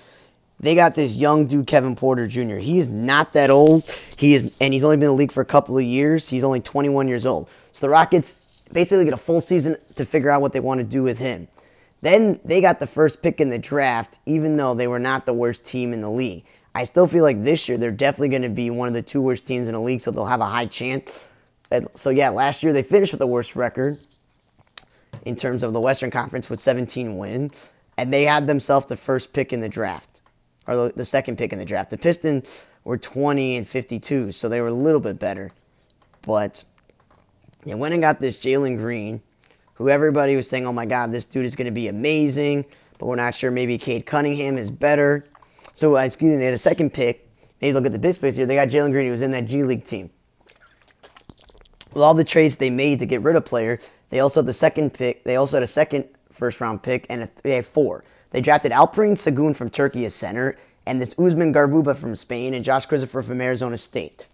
they got this young dude, Kevin Porter Jr. He is not that old. He is, and he's only been in the league for a couple of years. He's only 21 years old. So the Rockets basically get a full season to figure out what they want to do with him. Then they got the first pick in the draft, even though they were not the worst team in the league. I still feel like this year they're definitely going to be one of the two worst teams in the league, so they'll have a high chance. So yeah, last year they finished with the worst record in terms of the Western Conference with 17 wins and they had themselves the first pick in the draft, or the, second pick in the draft. The Pistons were 20 and 52, so they were a little bit better. But they went and got this Jalen Green, who everybody was saying, oh my God, this dude is going to be amazing, but we're not sure maybe Cade Cunningham is better. So, uh, excuse me, they had a second pick. Maybe look at the big here. They got Jalen Green, who was in that G League team. With all the trades they made to get rid of players, they also had the second pick. They also had a second first round pick, and a, they have four. They drafted Alperen Sengun from Turkey as center, and this Usman Garuba from Spain, and Josh Christopher from Arizona State.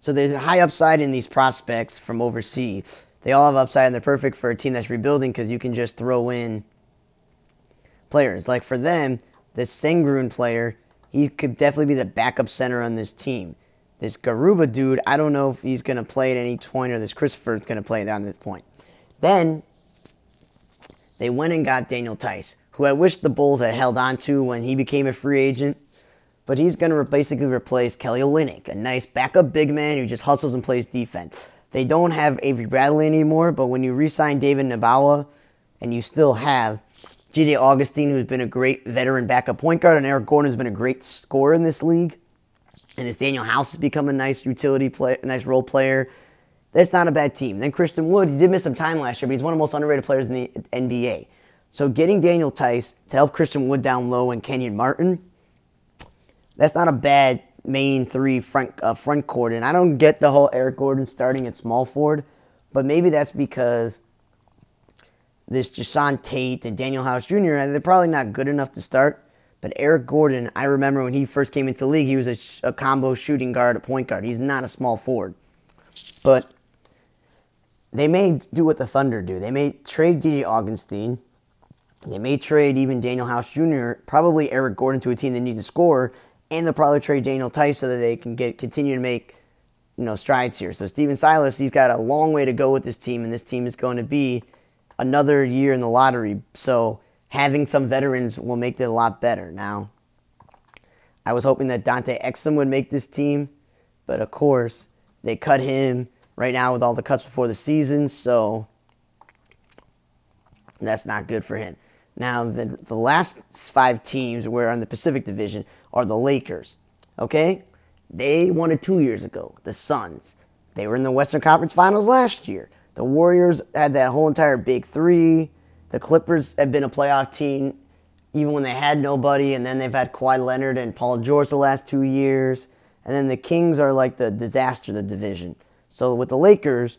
So there's a high upside in these prospects from overseas. They all have upside, and they're perfect for a team that's rebuilding because you can just throw in players. Like for them, this Sengun player, he could definitely be the backup center on this team. This Garuba dude, I don't know if he's going to play at any point, or this Christopher is going to play down this point. Then they went and got Daniel Theis, who I wish the Bulls had held on to when he became a free agent. But he's going to basically replace Kelly Olynyk, a nice backup big man who just hustles and plays defense. They don't have Avery Bradley anymore, but when you re-sign David Nwaba, and you still have D.J. Augustin, who's been a great veteran backup point guard, and Eric Gordon, who's been a great scorer in this league, and this Danuel House has become a nice utility play, a nice role player. That's not a bad team. Then Christian Wood, he did miss some time last year, but he's one of the most underrated players in the NBA. So getting Daniel Theis to help Christian Wood down low and Kenyon Martin, that's not a bad main three front uh, front court. And I don't get the whole Eric Gordon starting at small forward, but maybe that's because this Jae'Sean Tate and Danuel House Jr. they're probably not good enough to start. But Eric Gordon, I remember when he first came into the league, he was a, a combo shooting guard, a point guard. He's not a small forward. But they may do what the Thunder do. They may trade DJ Augustin They may trade even Danuel House Jr., probably Eric Gordon to a team that needs to score, and they'll probably trade Daniel Theis so that they can get continue to make you know strides here. So Stephen Silas, he's got a long way to go with this team, and this team is going to be another year in the lottery. So having some veterans will make it a lot better. Now, I was hoping that Dante Exum would make this team, but of course they cut him right now with all the cuts before the season, so that's not good for him. Now, the, the last five teams were on the Pacific Division are the Lakers. Okay? They won it two years ago. The Suns. They were in the Western Conference Finals last year. The Warriors had that whole entire big three. The Clippers have been a playoff team even when they had nobody, and then they've had Kawhi Leonard and Paul George the last two years. And then the Kings are like the disaster of the division. So with the Lakers,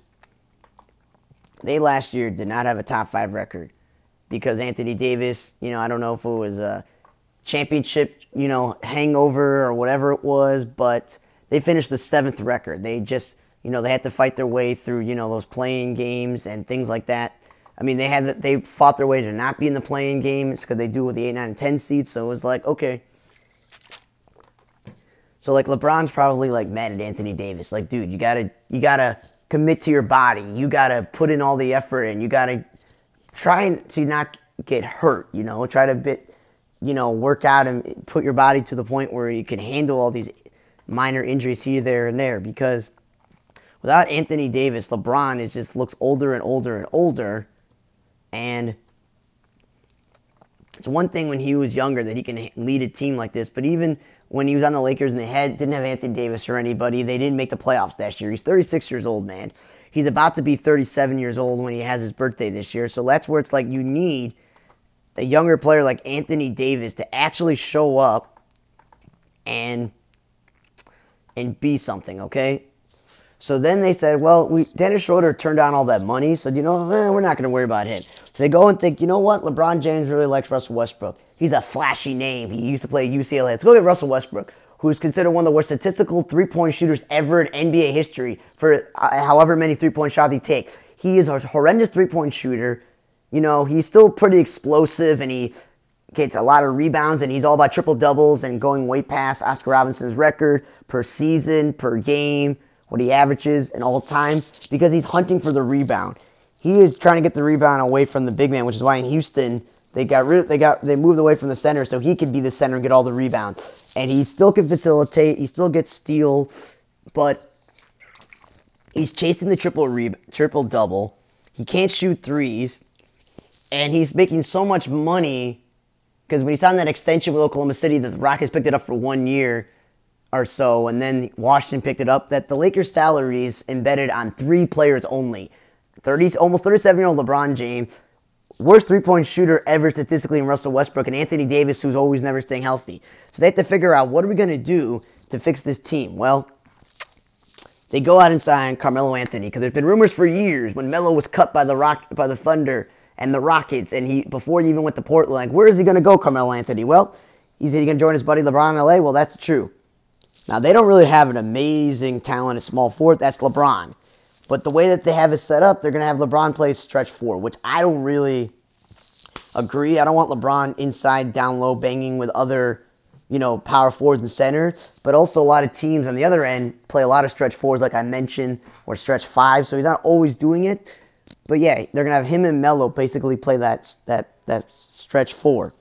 they last year did not have a top five record because Anthony Davis, you know, I don't know if it was a championship, you know, hangover or whatever it was, but they finished the seventh record. They just, you know, they had to fight their way through, you know, those playing games and things like that. I mean, they had they fought their way to not be in the playing games because they do with the eight, nine, and ten seeds. So it was like, okay. So like LeBron's probably like mad at Anthony Davis. Like, dude, you gotta you gotta commit to your body. You gotta put in all the effort and you gotta try to not get hurt. You know, try to bit, you know, work out and put your body to the point where you can handle all these minor injuries here, there, and there. Because without Anthony Davis, LeBron is just looks older and older and older, and it's one thing when he was younger that he can lead a team like this, but even when he was on the Lakers and they had didn't have Anthony Davis or anybody, they didn't make the playoffs last year. He's 36 years old, man. He's about to be 37 years old when he has his birthday this year. So that's where it's like you need a younger player like Anthony Davis to actually show up and and be something, okay? So then they said, well, we, Dennis Schroeder turned down all that money, so you know, eh, we're not going to worry about him. So they go and think, you know what? LeBron James really likes Russell Westbrook. He's a flashy name. He used to play UCLA. Let's go get Russell Westbrook who is considered one of the worst statistical three point shooters ever in NBA history for uh, however many three point shots he takes. He is a horrendous three point shooter. You know, he's still pretty explosive and he gets a lot of rebounds and he's all about triple doubles and going way past Oscar Robinson's record per season, per game, what he averages and all time because he's hunting for the rebound. He is trying to get the rebound away from the big man, which is why in Houston they got rid they got they moved away from the center so he could be the center and get all the rebounds and he still can facilitate. He still gets steal, but he's chasing the triple re- triple double. He can't shoot threes, and he's making so much money because when he signed that extension with Oklahoma City, the Rockets picked it up for one year or so, and then Washington picked it up. That the Lakers' salaries embedded on three players only: 30, almost 37-year-old LeBron James, worst three-point shooter ever statistically in Russell Westbrook, and Anthony Davis, who's always never staying healthy. So they have to figure out what are we going to do to fix this team. Well, they go out and sign Carmelo Anthony because there's been rumors for years when Melo was cut by the Rock by the Thunder and the Rockets, and he before he even went to Portland, like where is he going to go, Carmelo Anthony? Well, he's going to join his buddy LeBron in LA. Well, that's true. Now they don't really have an amazing talent at small forward. That's LeBron. But the way that they have it set up, they're going to have LeBron play stretch four, which I don't really agree. I don't want LeBron inside, down low, banging with other, you know, power forwards and center. But also a lot of teams on the other end play a lot of stretch fours, like I mentioned, or stretch five. So he's not always doing it. But yeah, they're gonna have him and Melo basically play that that that stretch four.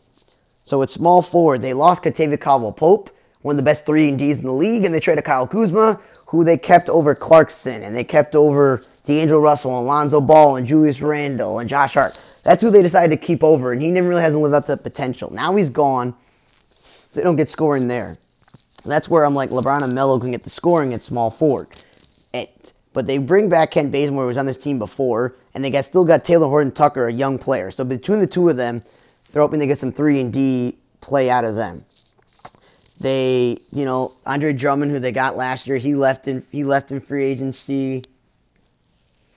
So it's small forward. They lost Kentavious Caldwell Pope, one of the best three and Ds in the league, and they traded Kyle Kuzma, who they kept over Clarkson, and they kept over D'Angelo Russell, and Lonzo Ball, and Julius Randle, and Josh Hart. That's who they decided to keep over, and he never really hasn't lived up to the potential. Now he's gone. So They don't get scoring there. That's where I'm like LeBron and Melo can get the scoring at small forward. And, but they bring back Kent Bazemore, who was on this team before, and they got still got Talen Horton-Tucker, a young player. So between the two of them, they're hoping to get some three and D play out of them. They, you know, Andre Drummond, who they got last year, he left in he left in free agency.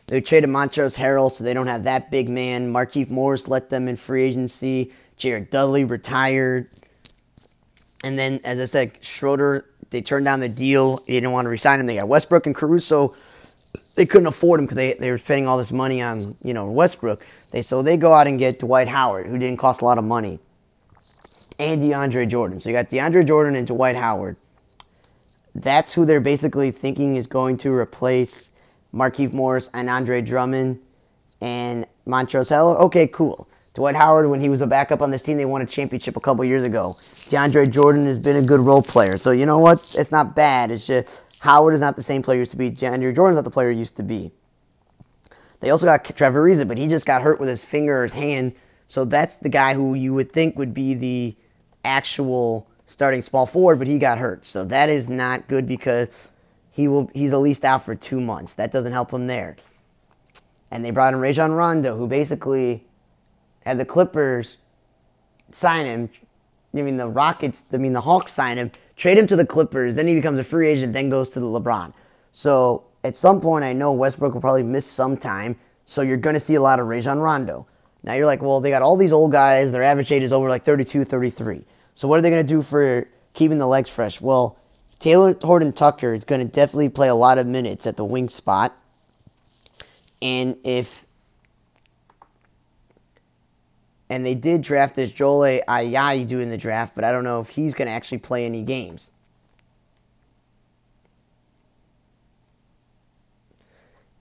They traded Montrezl Harrell, so they don't have that big man. Markieff Morris let them in free agency. Jared Dudley retired. And then, as I said, Schroeder, they turned down the deal. They didn't want to resign him. They got Westbrook and Caruso they couldn't afford him because they, they were spending all this money on you know Westbrook. They so they go out and get Dwight Howard, who didn't cost a lot of money, and DeAndre Jordan. So you got DeAndre Jordan and Dwight Howard. That's who they're basically thinking is going to replace Markieff Morris and Andre Drummond and Montrezl Harrell. Okay, cool. Dwight Howard, when he was a backup on this team, they won a championship a couple years ago. DeAndre Jordan has been a good role player. So you know what? It's not bad. It's just Howard is not the same player used to be. DeAndre Jordan's not the player he used to be. They also got Trevor Ariza, but he just got hurt with his finger or his hand. So that's the guy who you would think would be the actual starting small forward, but he got hurt. So that is not good because he will he's at least out for two months. That doesn't help him there. And they brought in Rajon Rondo, who basically had the Clippers sign him. I mean the Rockets, I mean the Hawks sign him, trade him to the Clippers, then he becomes a free agent, then goes to the LeBron. So at some point, I know Westbrook will probably miss some time, so you're going to see a lot of Rajon Rondo. Now you're like, well, they got all these old guys, their average age is over like 32, 33. So what are they going to do for keeping the legs fresh? Well, Talen Horton-Tucker is going to definitely play a lot of minutes at the wing spot. And if and they did draft this Joel Ayayi doing the draft, but I don't know if he's going to actually play any games.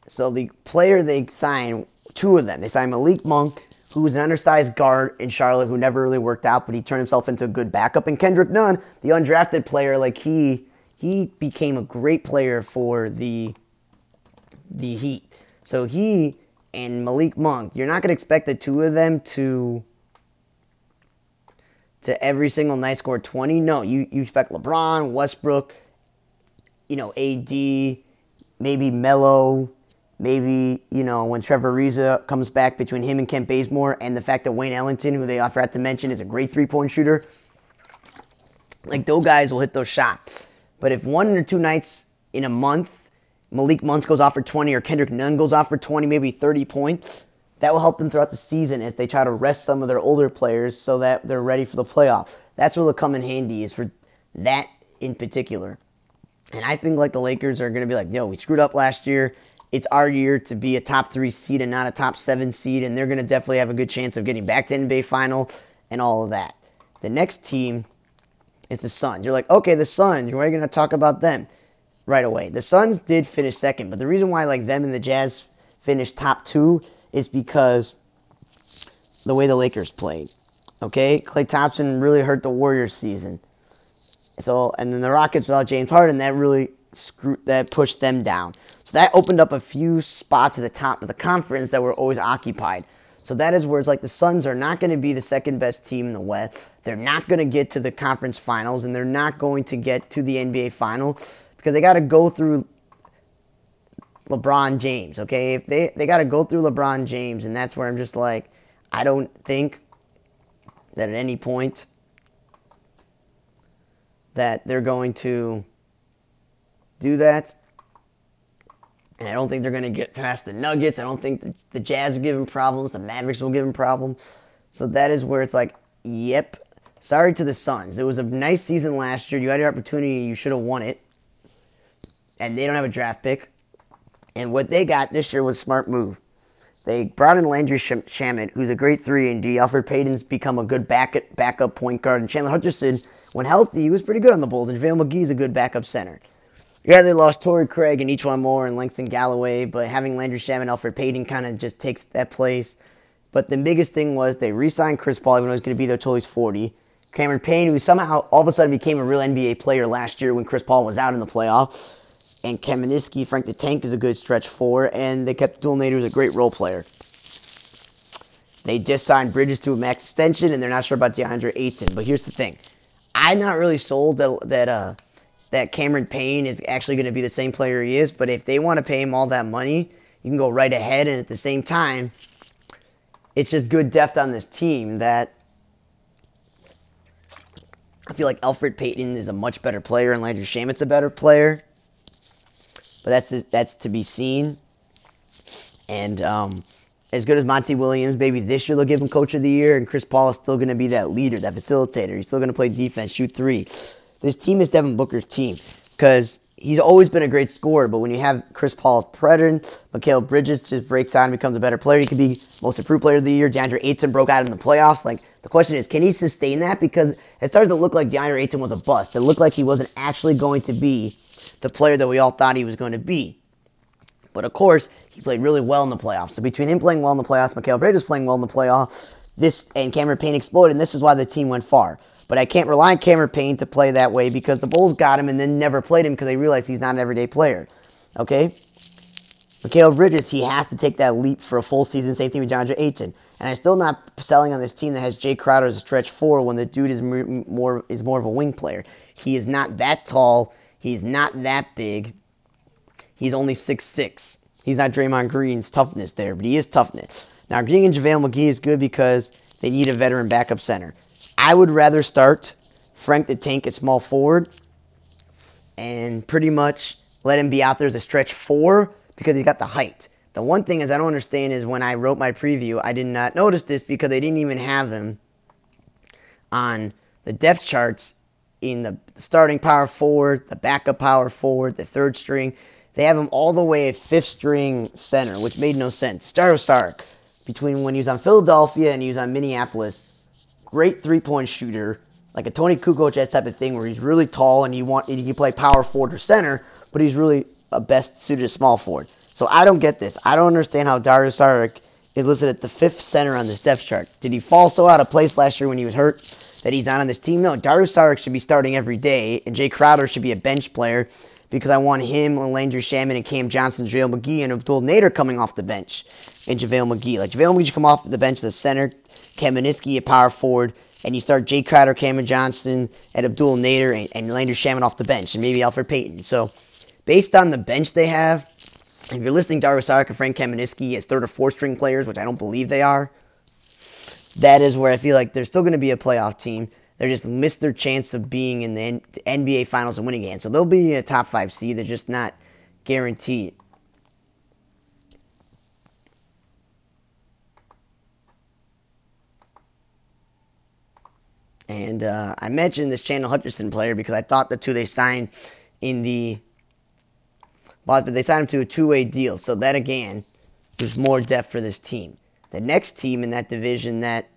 So the player they signed, two of them, they signed Malik Monk, who was an undersized guard in Charlotte who never really worked out, but he turned himself into a good backup. And Kendrick Nunn, the undrafted player, like he he became a great player for the the Heat. So he and Malik Monk, you're not going to expect the two of them to to every single night score 20. No, you, you expect LeBron, Westbrook, you know, AD, maybe Melo, maybe, you know, when Trevor Ariza comes back between him and Kent Bazemore and the fact that Wayne Ellington, who they forgot to mention, is a great three-point shooter. Like, those guys will hit those shots. But if one or two nights in a month Malik Monk goes off for 20 or Kendrick Nunn goes off for 20, maybe 30 points, that will help them throughout the season as they try to rest some of their older players so that they're ready for the playoffs. That's where they'll come in handy is for that in particular. And I think like the Lakers are going to be like, yo, we screwed up last year. It's our year to be a top three seed and not a top seven seed, and they're going to definitely have a good chance of getting back to NBA final and all of that. The next team is the Suns. You're like, okay, the Suns. We're you going to talk about them right away. The Suns did finish second, but the reason why like them and the Jazz finished top two is because the way the Lakers played. Okay, Klay Thompson really hurt the Warriors season. So and then the Rockets without James Harden that really screwed that pushed them down. So that opened up a few spots at the top of the conference that were always occupied. So that is where it's like the Suns are not going to be the second best team in the West. They're not going to get to the conference finals and they're not going to get to the NBA final because they got to go through LeBron James, okay? If they they got to go through LeBron James and that's where I'm just like I don't think that at any point that they're going to do that. And I don't think they're going to get past the Nuggets. I don't think the, the Jazz will give them problems. The Mavericks will give them problems. So that is where it's like, yep. Sorry to the Suns. It was a nice season last year. You had your opportunity. You should have won it and they don't have a draft pick. And what they got this year was smart move. They brought in Landry Shamet, who's a great 3 and D. Elfrid Payton's become a good back, backup point guard. And Chandler Hutchison, when healthy, he was pretty good on the Bulls. And JaVale McGee's a good backup center. Yeah, they lost Torrey Craig and E'Twaun Moore and Langston Galloway, but having Landry Shamet and Elfrid Payton kind of just takes that place. But the biggest thing was they re-signed Chris Paul, even though he's going to be there until he's 40. Cameron Payne, who somehow all of a sudden became a real NBA player last year when Chris Paul was out in the playoffs and Kaminsky, Frank the Tank is a good stretch four, and they kept Abdel Nader as a great role player. They just signed Bridges to a max extension, and they're not sure about DeAndre Ayton. But here's the thing: I'm not really sold that that uh that Cameron Payne is actually going to be the same player he is. But if they want to pay him all that money, you can go right ahead, and at the same time, it's just good depth on this team that I feel like Elfrid Payton is a much better player, and Landry Shamet's a better player but that's that's to be seen. And um, as good as Monty Williams, maybe this year they'll give him Coach of the Year, and Chris Paul is still going to be that leader, that facilitator. He's still going to play defense, shoot three. This team is Devin Booker's team because he's always been a great scorer, but when you have Chris Paul's presence, Mikal Bridges just breaks out and becomes a better player. He could be most improved player of the year. DeAndre Ayton broke out in the playoffs. Like the question is, can he sustain that? Because it started to look like DeAndre Ayton was a bust. It looked like he wasn't actually going to be the player that we all thought he was going to be. But of course, he played really well in the playoffs. So between him playing well in the playoffs, Mikal Bridges playing well in the playoffs, this and Cameron Payne exploded, and this is why the team went far. But I can't rely on Cameron Payne to play that way because the Bulls got him and then never played him because they realized he's not an everyday player. Okay? Mikal Bridges, he has to take that leap for a full season. Same thing with DeAndre Ayton. And I'm still not selling on this team that has Jae Crowder as a stretch four when the dude is more is more of a wing player. He is not that tall. He's not that big. He's only six six. He's not Draymond Green's toughness there, but he is toughness. Now, Green and JaVale McGee is good because they need a veteran backup center. I would rather start Frank the Tank at small forward and pretty much let him be out there as a stretch four because he's got the height. The one thing is I don't understand is when I wrote my preview, I did not notice this because they didn't even have him on the depth charts in the starting power forward, the backup power forward, the third string. They have him all the way at fifth string center, which made no sense. Dario Saric, between when he was on Philadelphia and he was on Minneapolis, great three point shooter, like a Toni Kukoc type of thing, where he's really tall and he want he can play power forward or center, but he's really a best suited small forward. So I don't get this. I don't understand how Dario Saric is listed at the fifth center on this depth chart. Did he fall so out of place last year when he was hurt that he's not on this team? No, Dario Saric should be starting every day, and Jae Crowder should be a bench player because I want him, Landry Shamet, and Cam Johnson, JaVale McGee, and Abdel Nader coming off the bench, and JaVale McGee. Like JaVale McGee should come off the bench, the center, Kaminsky at power forward, and you start Jae Crowder, Cameron Johnson, and Abdel Nader, and, and Landry Shamet off the bench, and maybe Elfrid Payton. So, based on the bench they have, if you're listing Dario Saric and Frank Kaminsky as third or fourth string players, which I don't believe they are, that is where I feel like they're still going to be a playoff team. They just missed their chance of being in the NBA Finals and winning again. So they'll be a top five seed. They're just not guaranteed. And uh, I mentioned this Chandler Hutchison player because I thought the two they signed in the but they signed him to a two-way deal. So that again, there's more depth for this team. The next team in that division that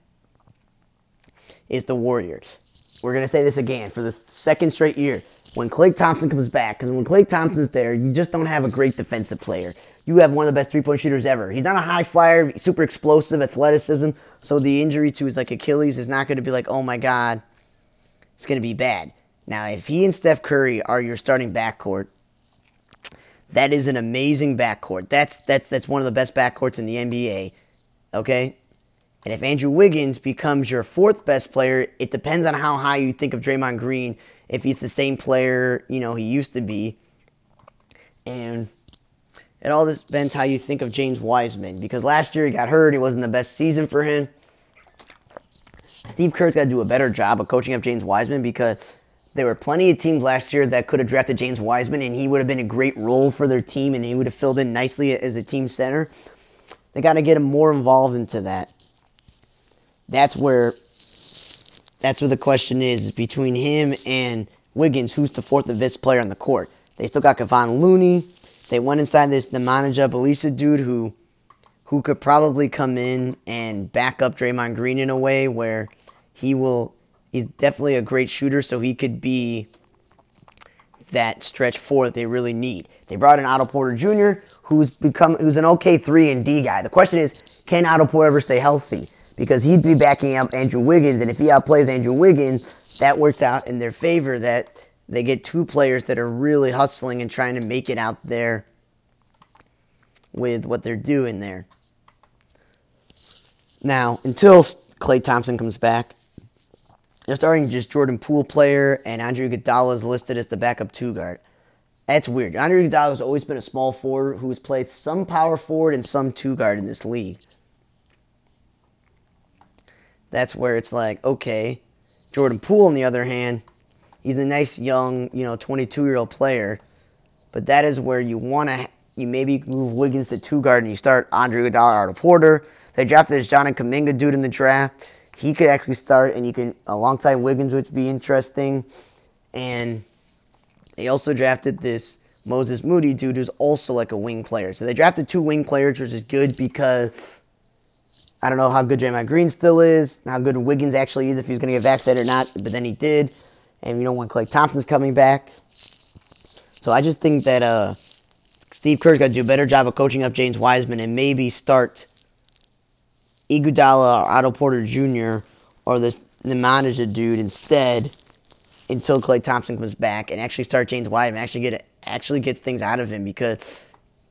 is the Warriors. We're gonna say this again for the second straight year. When Klay Thompson comes back, because when Klay Thompson's there, you just don't have a great defensive player. You have one of the best three-point shooters ever. He's not a high flyer, super explosive athleticism. So the injury to his like Achilles is not going to be like, oh my god, it's going to be bad. Now, if he and Steph Curry are your starting backcourt, that is an amazing backcourt. That's that's that's one of the best backcourts in the NBA. Okay? And if Andrew Wiggins becomes your fourth best player, it depends on how high you think of Draymond Green. If he's the same player, you know, he used to be. And it all depends how you think of James Wiseman. Because last year he got hurt. It wasn't the best season for him. Steve Kerr's got to do a better job of coaching up James Wiseman because there were plenty of teams last year that could have drafted James Wiseman and he would have been a great role for their team and he would have filled in nicely as a team center. They got to get him more involved into that. That's where that's where the question is between him and Wiggins, who's the fourth and fifth player on the court. They still got Kevon Looney. They went inside this Nemanja Bjelica dude who who could probably come in and back up Draymond Green in a way where he will he's definitely a great shooter, so he could be that stretch four that they really need. They brought in Otto Porter Jr., who's become who's an okay three and D guy. The question is, can Otto Porter ever stay healthy? Because he'd be backing up Andrew Wiggins, and if he outplays Andrew Wiggins, that works out in their favor. That they get two players that are really hustling and trying to make it out there with what they're doing there. Now, until Klay Thompson comes back, they're starting just Jordan Poole player, and Andre Iguodala is listed as the backup two guard. That's weird. Andre Iguodala has always been a small forward who has played some power forward and some two guard in this league. That's where it's like, okay, Jordan Poole, on the other hand, he's a nice young, you know, 22 year old player, but that is where you want to, you maybe move Wiggins to two guard and you start Andre Iguodala Otto Porter. They drafted this Jonathan Kuminga dude in the draft. He could actually start, and you can alongside Wiggins, which would be interesting. And They also drafted this Moses Moody dude who's also like a wing player. So they drafted two wing players, which is good because I don't know how good Draymond Green still is, how good Wiggins actually is, if he's going to get vaccinated or not, but then he did. And you know when Klay Thompson's coming back. So I just think that uh, Steve Kerr's got to do a better job of coaching up James Wiseman and maybe start Iguodala or Otto Porter Jr. or this Nemanja dude instead until Klay Thompson comes back and actually start James Wiseman, actually get actually get things out of him because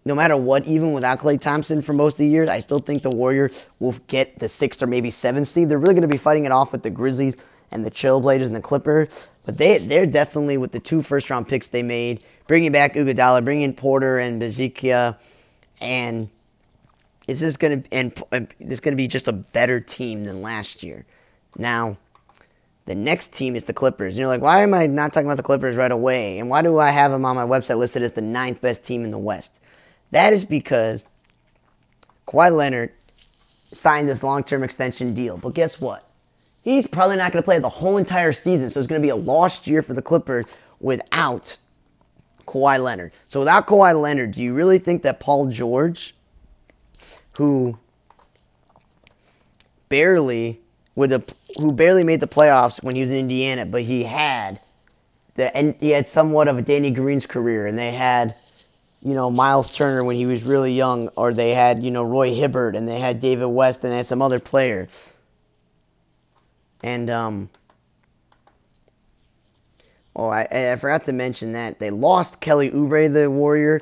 no matter what, even without Klay Thompson for most of the years, I still think the Warriors will get the sixth or maybe seventh seed. They're really going to be fighting it off with the Grizzlies and the Trailblazers and the Clippers, but they they're definitely with the two first round picks they made, bringing back Iguodala, bringing in Porter and Bjelica, and it's just going to and, and going to be just a better team than last year. Now, the next team is the Clippers. And you're like, why am I not talking about the Clippers right away? And why do I have them on my website listed as the ninth best team in the West? That is because Kawhi Leonard signed this long-term extension deal. But guess what? He's probably not going to play the whole entire season. So it's going to be a lost year for the Clippers without Kawhi Leonard. So without Kawhi Leonard, do you really think that Paul George, who barely who barely made the playoffs when he was in Indiana, but he had the and he had somewhat of a Danny Green's career, and they had you know Miles Turner when he was really young, or they had you know Roy Hibbert, and they had David West, and they had some other players, and um. Oh, I, I forgot to mention that they lost Kelly Oubre, the Warrior,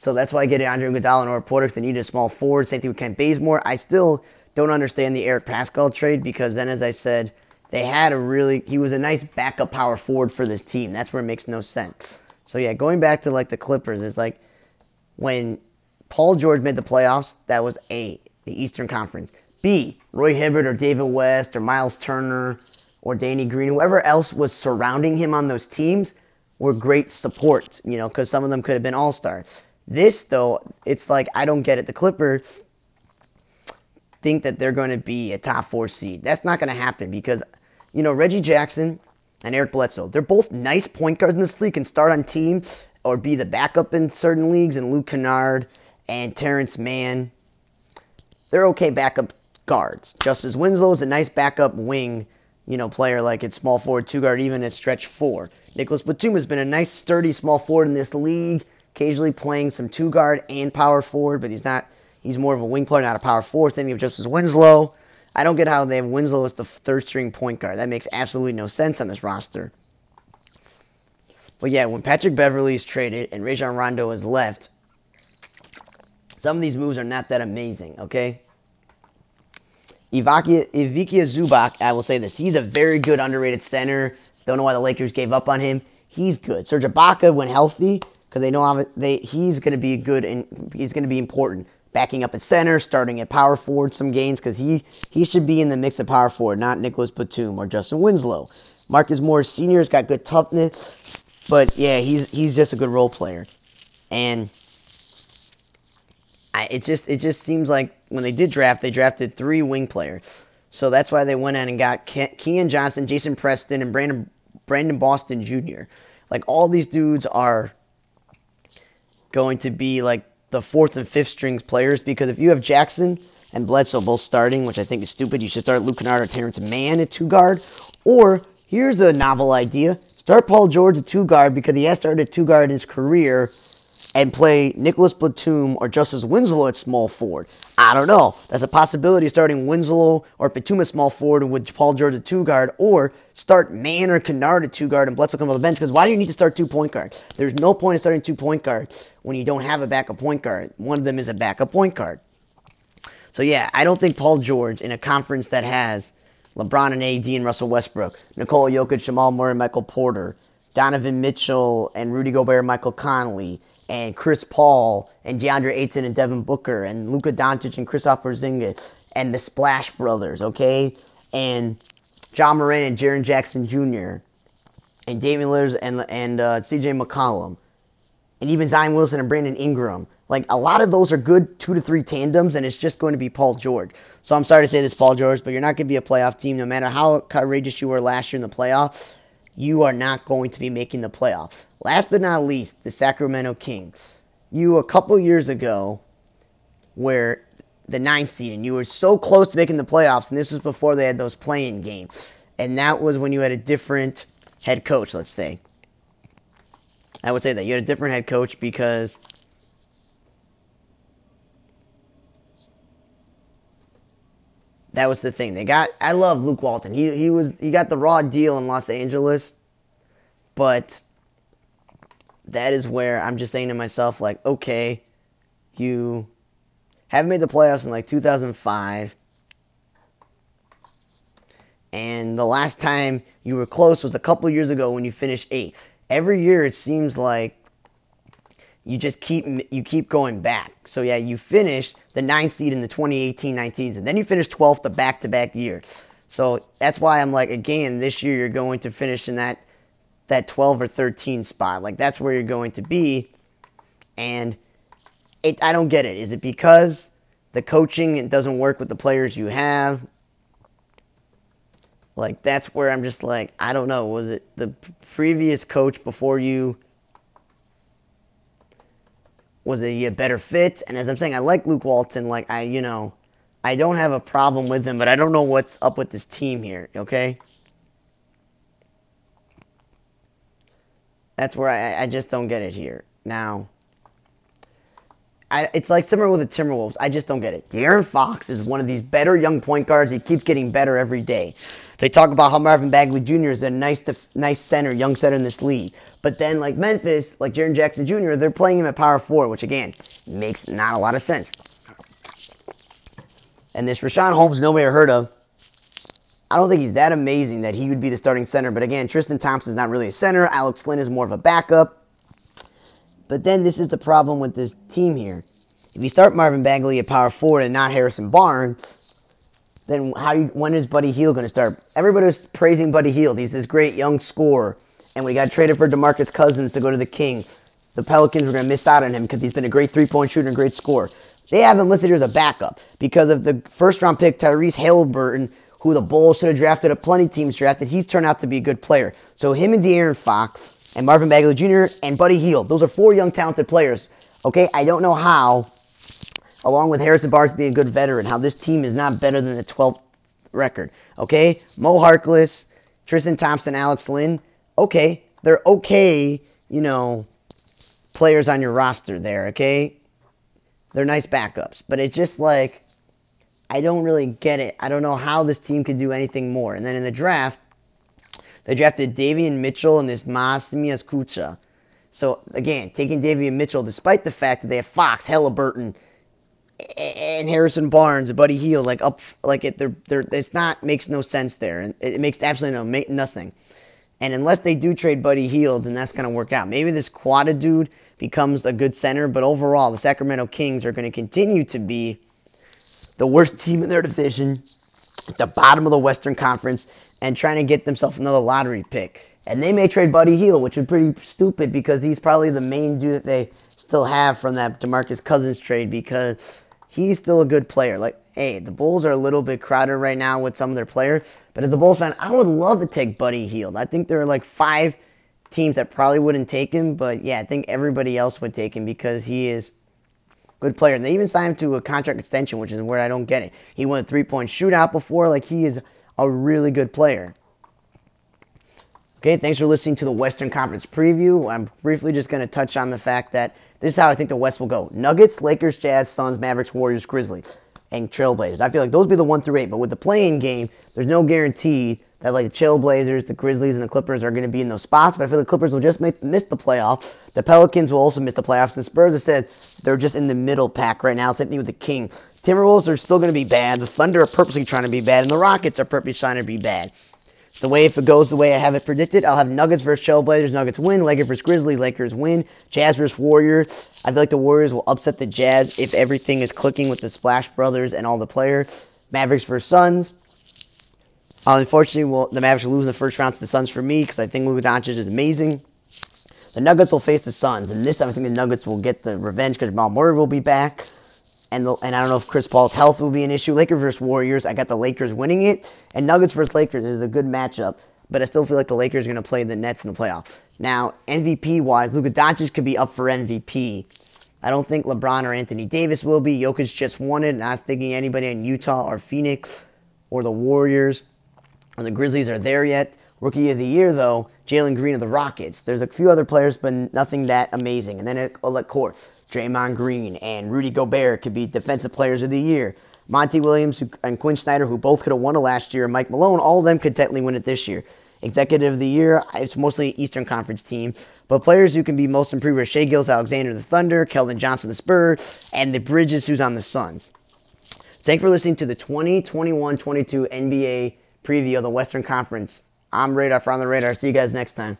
so that's why I get Andre Iguodala and Porter because they needed a small forward. Same thing with Kent Bazemore. I still don't understand the Eric Paschall trade because then, as I said, they had a really he was a nice backup power forward for this team. That's where it makes no sense. So yeah, going back to like the Clippers, it's like when Paul George made the playoffs, that was A, the Eastern Conference. B, Roy Hibbert or David West or Miles Turner or Danny Green, whoever else was surrounding him on those teams were great support, you know, because some of them could have been all stars. This though, it's like I don't get it. The Clippers think that they're going to be a top four seed. That's not going to happen because, you know, Reggie Jackson and Eric Bledsoe, they're both nice point guards in this league, and start on teams or be the backup in certain leagues. And Luke Kennard and Terrence Mann, they're okay backup guards. Justice Winslow is a nice backup wing, you know, player like at small forward, two guard, even at stretch four. Nicholas Batum has been a nice, sturdy small forward in this league, occasionally playing some two guard and power forward, but he's not He's more of a wing player, not a power forward. Same thing with Justice Winslow. I don't get how they have Winslow as the third string point guard. That makes absolutely no sense on this roster. But yeah, when Patrick Beverley is traded and Rajon Rondo is left, some of these moves are not that amazing, okay? Ivica Zubac, I will say this. He's a very good underrated center. Don't know why the Lakers gave up on him. He's good. Serge Ibaka, when healthy, because they know they he's going to be good and he's going to be important backing up at center, starting at power forward some games because he, he should be in the mix of power forward, not Nicholas Batum or Justice Winslow. Marcus Morris Sr.'s got good toughness, but yeah, he's he's just a good role player. And I, it just it just seems like when they did draft, they drafted three wing players. So that's why they went in and got Ke- Keon Johnson, Jason Preston, and Brandon Brandon Boston Jr. Like all these dudes are going to be like the fourth and fifth strings players because if you have Jackson and Bledsoe both starting, which I think is stupid, you should start Luke Kennard or Terrence Mann at two guard. Or here's a novel idea: start Paul George at two guard because he has started two guard in his career, and play Nicholas Batum or Justice Winslow at small forward. I don't know. That's a possibility starting Winslow or Batum at small forward with Paul George at two guard, or start Mann or Kennard at two guard and Bledsoe come off the bench. Because why do you need to start two point guards? There's no point in starting two point guards when you don't have a backup point guard. One of them is a backup point guard. So yeah, I don't think Paul George in a conference that has LeBron and AD and Russell Westbrook, Nikola Jokic, Jamal Murray, Michael Porter, Donovan Mitchell and Rudy Gobert, Michael Conley, and Chris Paul and DeAndre Ayton and Devin Booker and Luka Doncic and Kristaps Porzingis and the Splash Brothers, okay, and Ja Morant and Jaren Jackson Jr. and Damian Lillard and and uh, C.J. McCollum and even Zion Wilson and Brandon Ingram. Like a lot of those are good two to three tandems, and it's just going to be Paul George. So I'm sorry to say this, Paul George, but you're not going to be a playoff team no matter how courageous you were last year in the playoffs. you are not going to be making the playoffs. Last but not least, the Sacramento Kings. You a couple years ago, were the ninth seed, and you were so close to making the playoffs, and this was before they had those play-in games, and that was when you had a different head coach. Let's say. I would say that you had a different head coach because that was the thing. They got I love Luke Walton. He he was he got the raw deal in Los Angeles, but that is where I'm just saying to myself like, okay, you haven't made the playoffs in like 2005. And the last time you were close was a couple years ago when you finished eighth. Every year it seems like you just keep you keep going back. So yeah, you finished the ninth seed in the 2018-19 season. Then you finished 12th the back-to-back years. So that's why I'm like again this year you're going to finish in that that 12 or 13 spot. Like that's where you're going to be. And it I don't get it. Is it because the coaching it doesn't work with the players you have? Like that's where I'm just like I don't know. Was it the previous coach before you? Was he a better fit? And as I'm saying, I like Luke Walton. Like I, you know, I don't have a problem with him, but I don't know what's up with this team here. Okay. That's where I, I just don't get it here. Now, I, it's like similar with the Timberwolves. I just don't get it. De'Aaron Fox is one of these better young point guards. He keeps getting better every day. They talk about how Marvin Bagley Jr. is a nice, nice center, young center in this league. But then, like Memphis, like Jaren Jackson Jr., they're playing him at power four, which again makes not a lot of sense. And this Richaun Holmes, nobody ever heard of. I don't think he's that amazing that he would be the starting center. But again, Tristan Thompson's not really a center. Alex Len is more of a backup. But then this is the problem with this team here. If you start Marvin Bagley at power forward and not Harrison Barnes, then how when is Buddy Hield going to start? Everybody was praising Buddy Hield. He's this great young scorer, and we got traded for DeMarcus Cousins to go to the King. The Pelicans were going to miss out on him because he's been a great three-point shooter and great scorer. They have him listed here as a backup because of the first-round pick Tyrese Haliburton, who the Bulls should have drafted, a plenty teams drafted. He's turned out to be a good player. So him and De'Aaron Fox and Marvin Bagley Jr. and Buddy Hield, those are four young talented players. Okay, I don't know how along with Harrison Barnes being a good veteran, how this team is not better than the 12th record. Okay? Mo Harkless, Tristan Thompson, Alex Len. Okay, they're okay, you know, players on your roster there, okay? They're nice backups. But it's just like, I don't really get it. I don't know how this team could do anything more. And then in the draft, they drafted Davion Mitchell and this Neemias Queta. So again, taking Davion Mitchell, despite the fact that they have Fox, Haliburton, and Harrison Barnes, Buddy Hield, like up, like it, they're, they're, it's not makes no sense there, and it makes absolutely no make nothing. And unless they do trade Buddy Hield, then that's gonna work out. Maybe this Queta dude becomes a good center, but overall, the Sacramento Kings are gonna continue to be the worst team in their division, at the bottom of the Western Conference, and trying to get themselves another lottery pick. And they may trade Buddy Hield, which would be pretty stupid because he's probably the main dude that they still have from that DeMarcus Cousins trade because he's still a good player. Like, hey, the Bulls are a little bit crowded right now with some of their players, but as a Bulls fan, I would love to take Buddy Hield. I think there are like five teams that probably wouldn't take him, but yeah, I think everybody else would take him because he is good player. And they even signed him to a contract extension, which is where I don't get it. He won a three-point shootout before. Like, he is a really good player. Okay, thanks for listening to the Western Conference preview. I'm briefly just going to touch on the fact that this is how I think the West will go. Nuggets, Lakers, Jazz, Suns, Mavericks, Warriors, Grizzlies, and Trailblazers. I feel like those be the one through eight. But with the play-in game, there's no guarantee that like the Trailblazers, the Grizzlies, and the Clippers are going to be in those spots. But I feel the Clippers will just make, miss the playoffs. The Pelicans will also miss the playoffs. And Spurs I said they're just in the middle pack right now. Same thing with the King. Timberwolves are still going to be bad. The Thunder are purposely trying to be bad, and the Rockets are purposely trying to be bad the way if it goes the way I have it predicted, I'll have Nuggets versus Trailblazers. Nuggets win. Lakers versus Grizzlies. Lakers win. Jazz versus Warriors. I feel like the Warriors will upset the Jazz if everything is clicking with the Splash Brothers and all the players. Mavericks versus Suns. Uh, unfortunately, well, the Mavericks will lose in the first round to the Suns for me because I think Luka Doncic is amazing. The Nuggets will face the Suns, and this time I think the Nuggets will get the revenge because Jamal Murray will be back and the, and I don't know if Chris Paul's health will be an issue. Lakers versus Warriors, I got the Lakers winning it, and Nuggets versus Lakers is a good matchup. but I still feel like the Lakers are going to play the Nets in the playoffs. Now, MVP wise, Luka Doncic could be up for MVP. I don't think LeBron or Anthony Davis will be. Jokic just won it. Not thinking anybody in Utah or Phoenix or the Warriors or the Grizzlies are there yet. Rookie of the year, though, Jalen Green of the Rockets. There's a few other players, but nothing that amazing. And then at, at court, Draymond Green and Rudy Gobert could be defensive players of the year. Monty Williams and Quin Snyder, who both could have won it last year, and Mike Malone, all of them could technically win it this year. Executive of the year, it's mostly Eastern Conference team. But players who can be most improved are Shai Gilgeous-Alexander, the Thunder, Keldon Johnson, the Spurs, and the Bridges, who's on the Suns. Thanks for listening to the 2021-22 NBA preview of the Western Conference. I'm Radar for On the Radar. See you guys next time.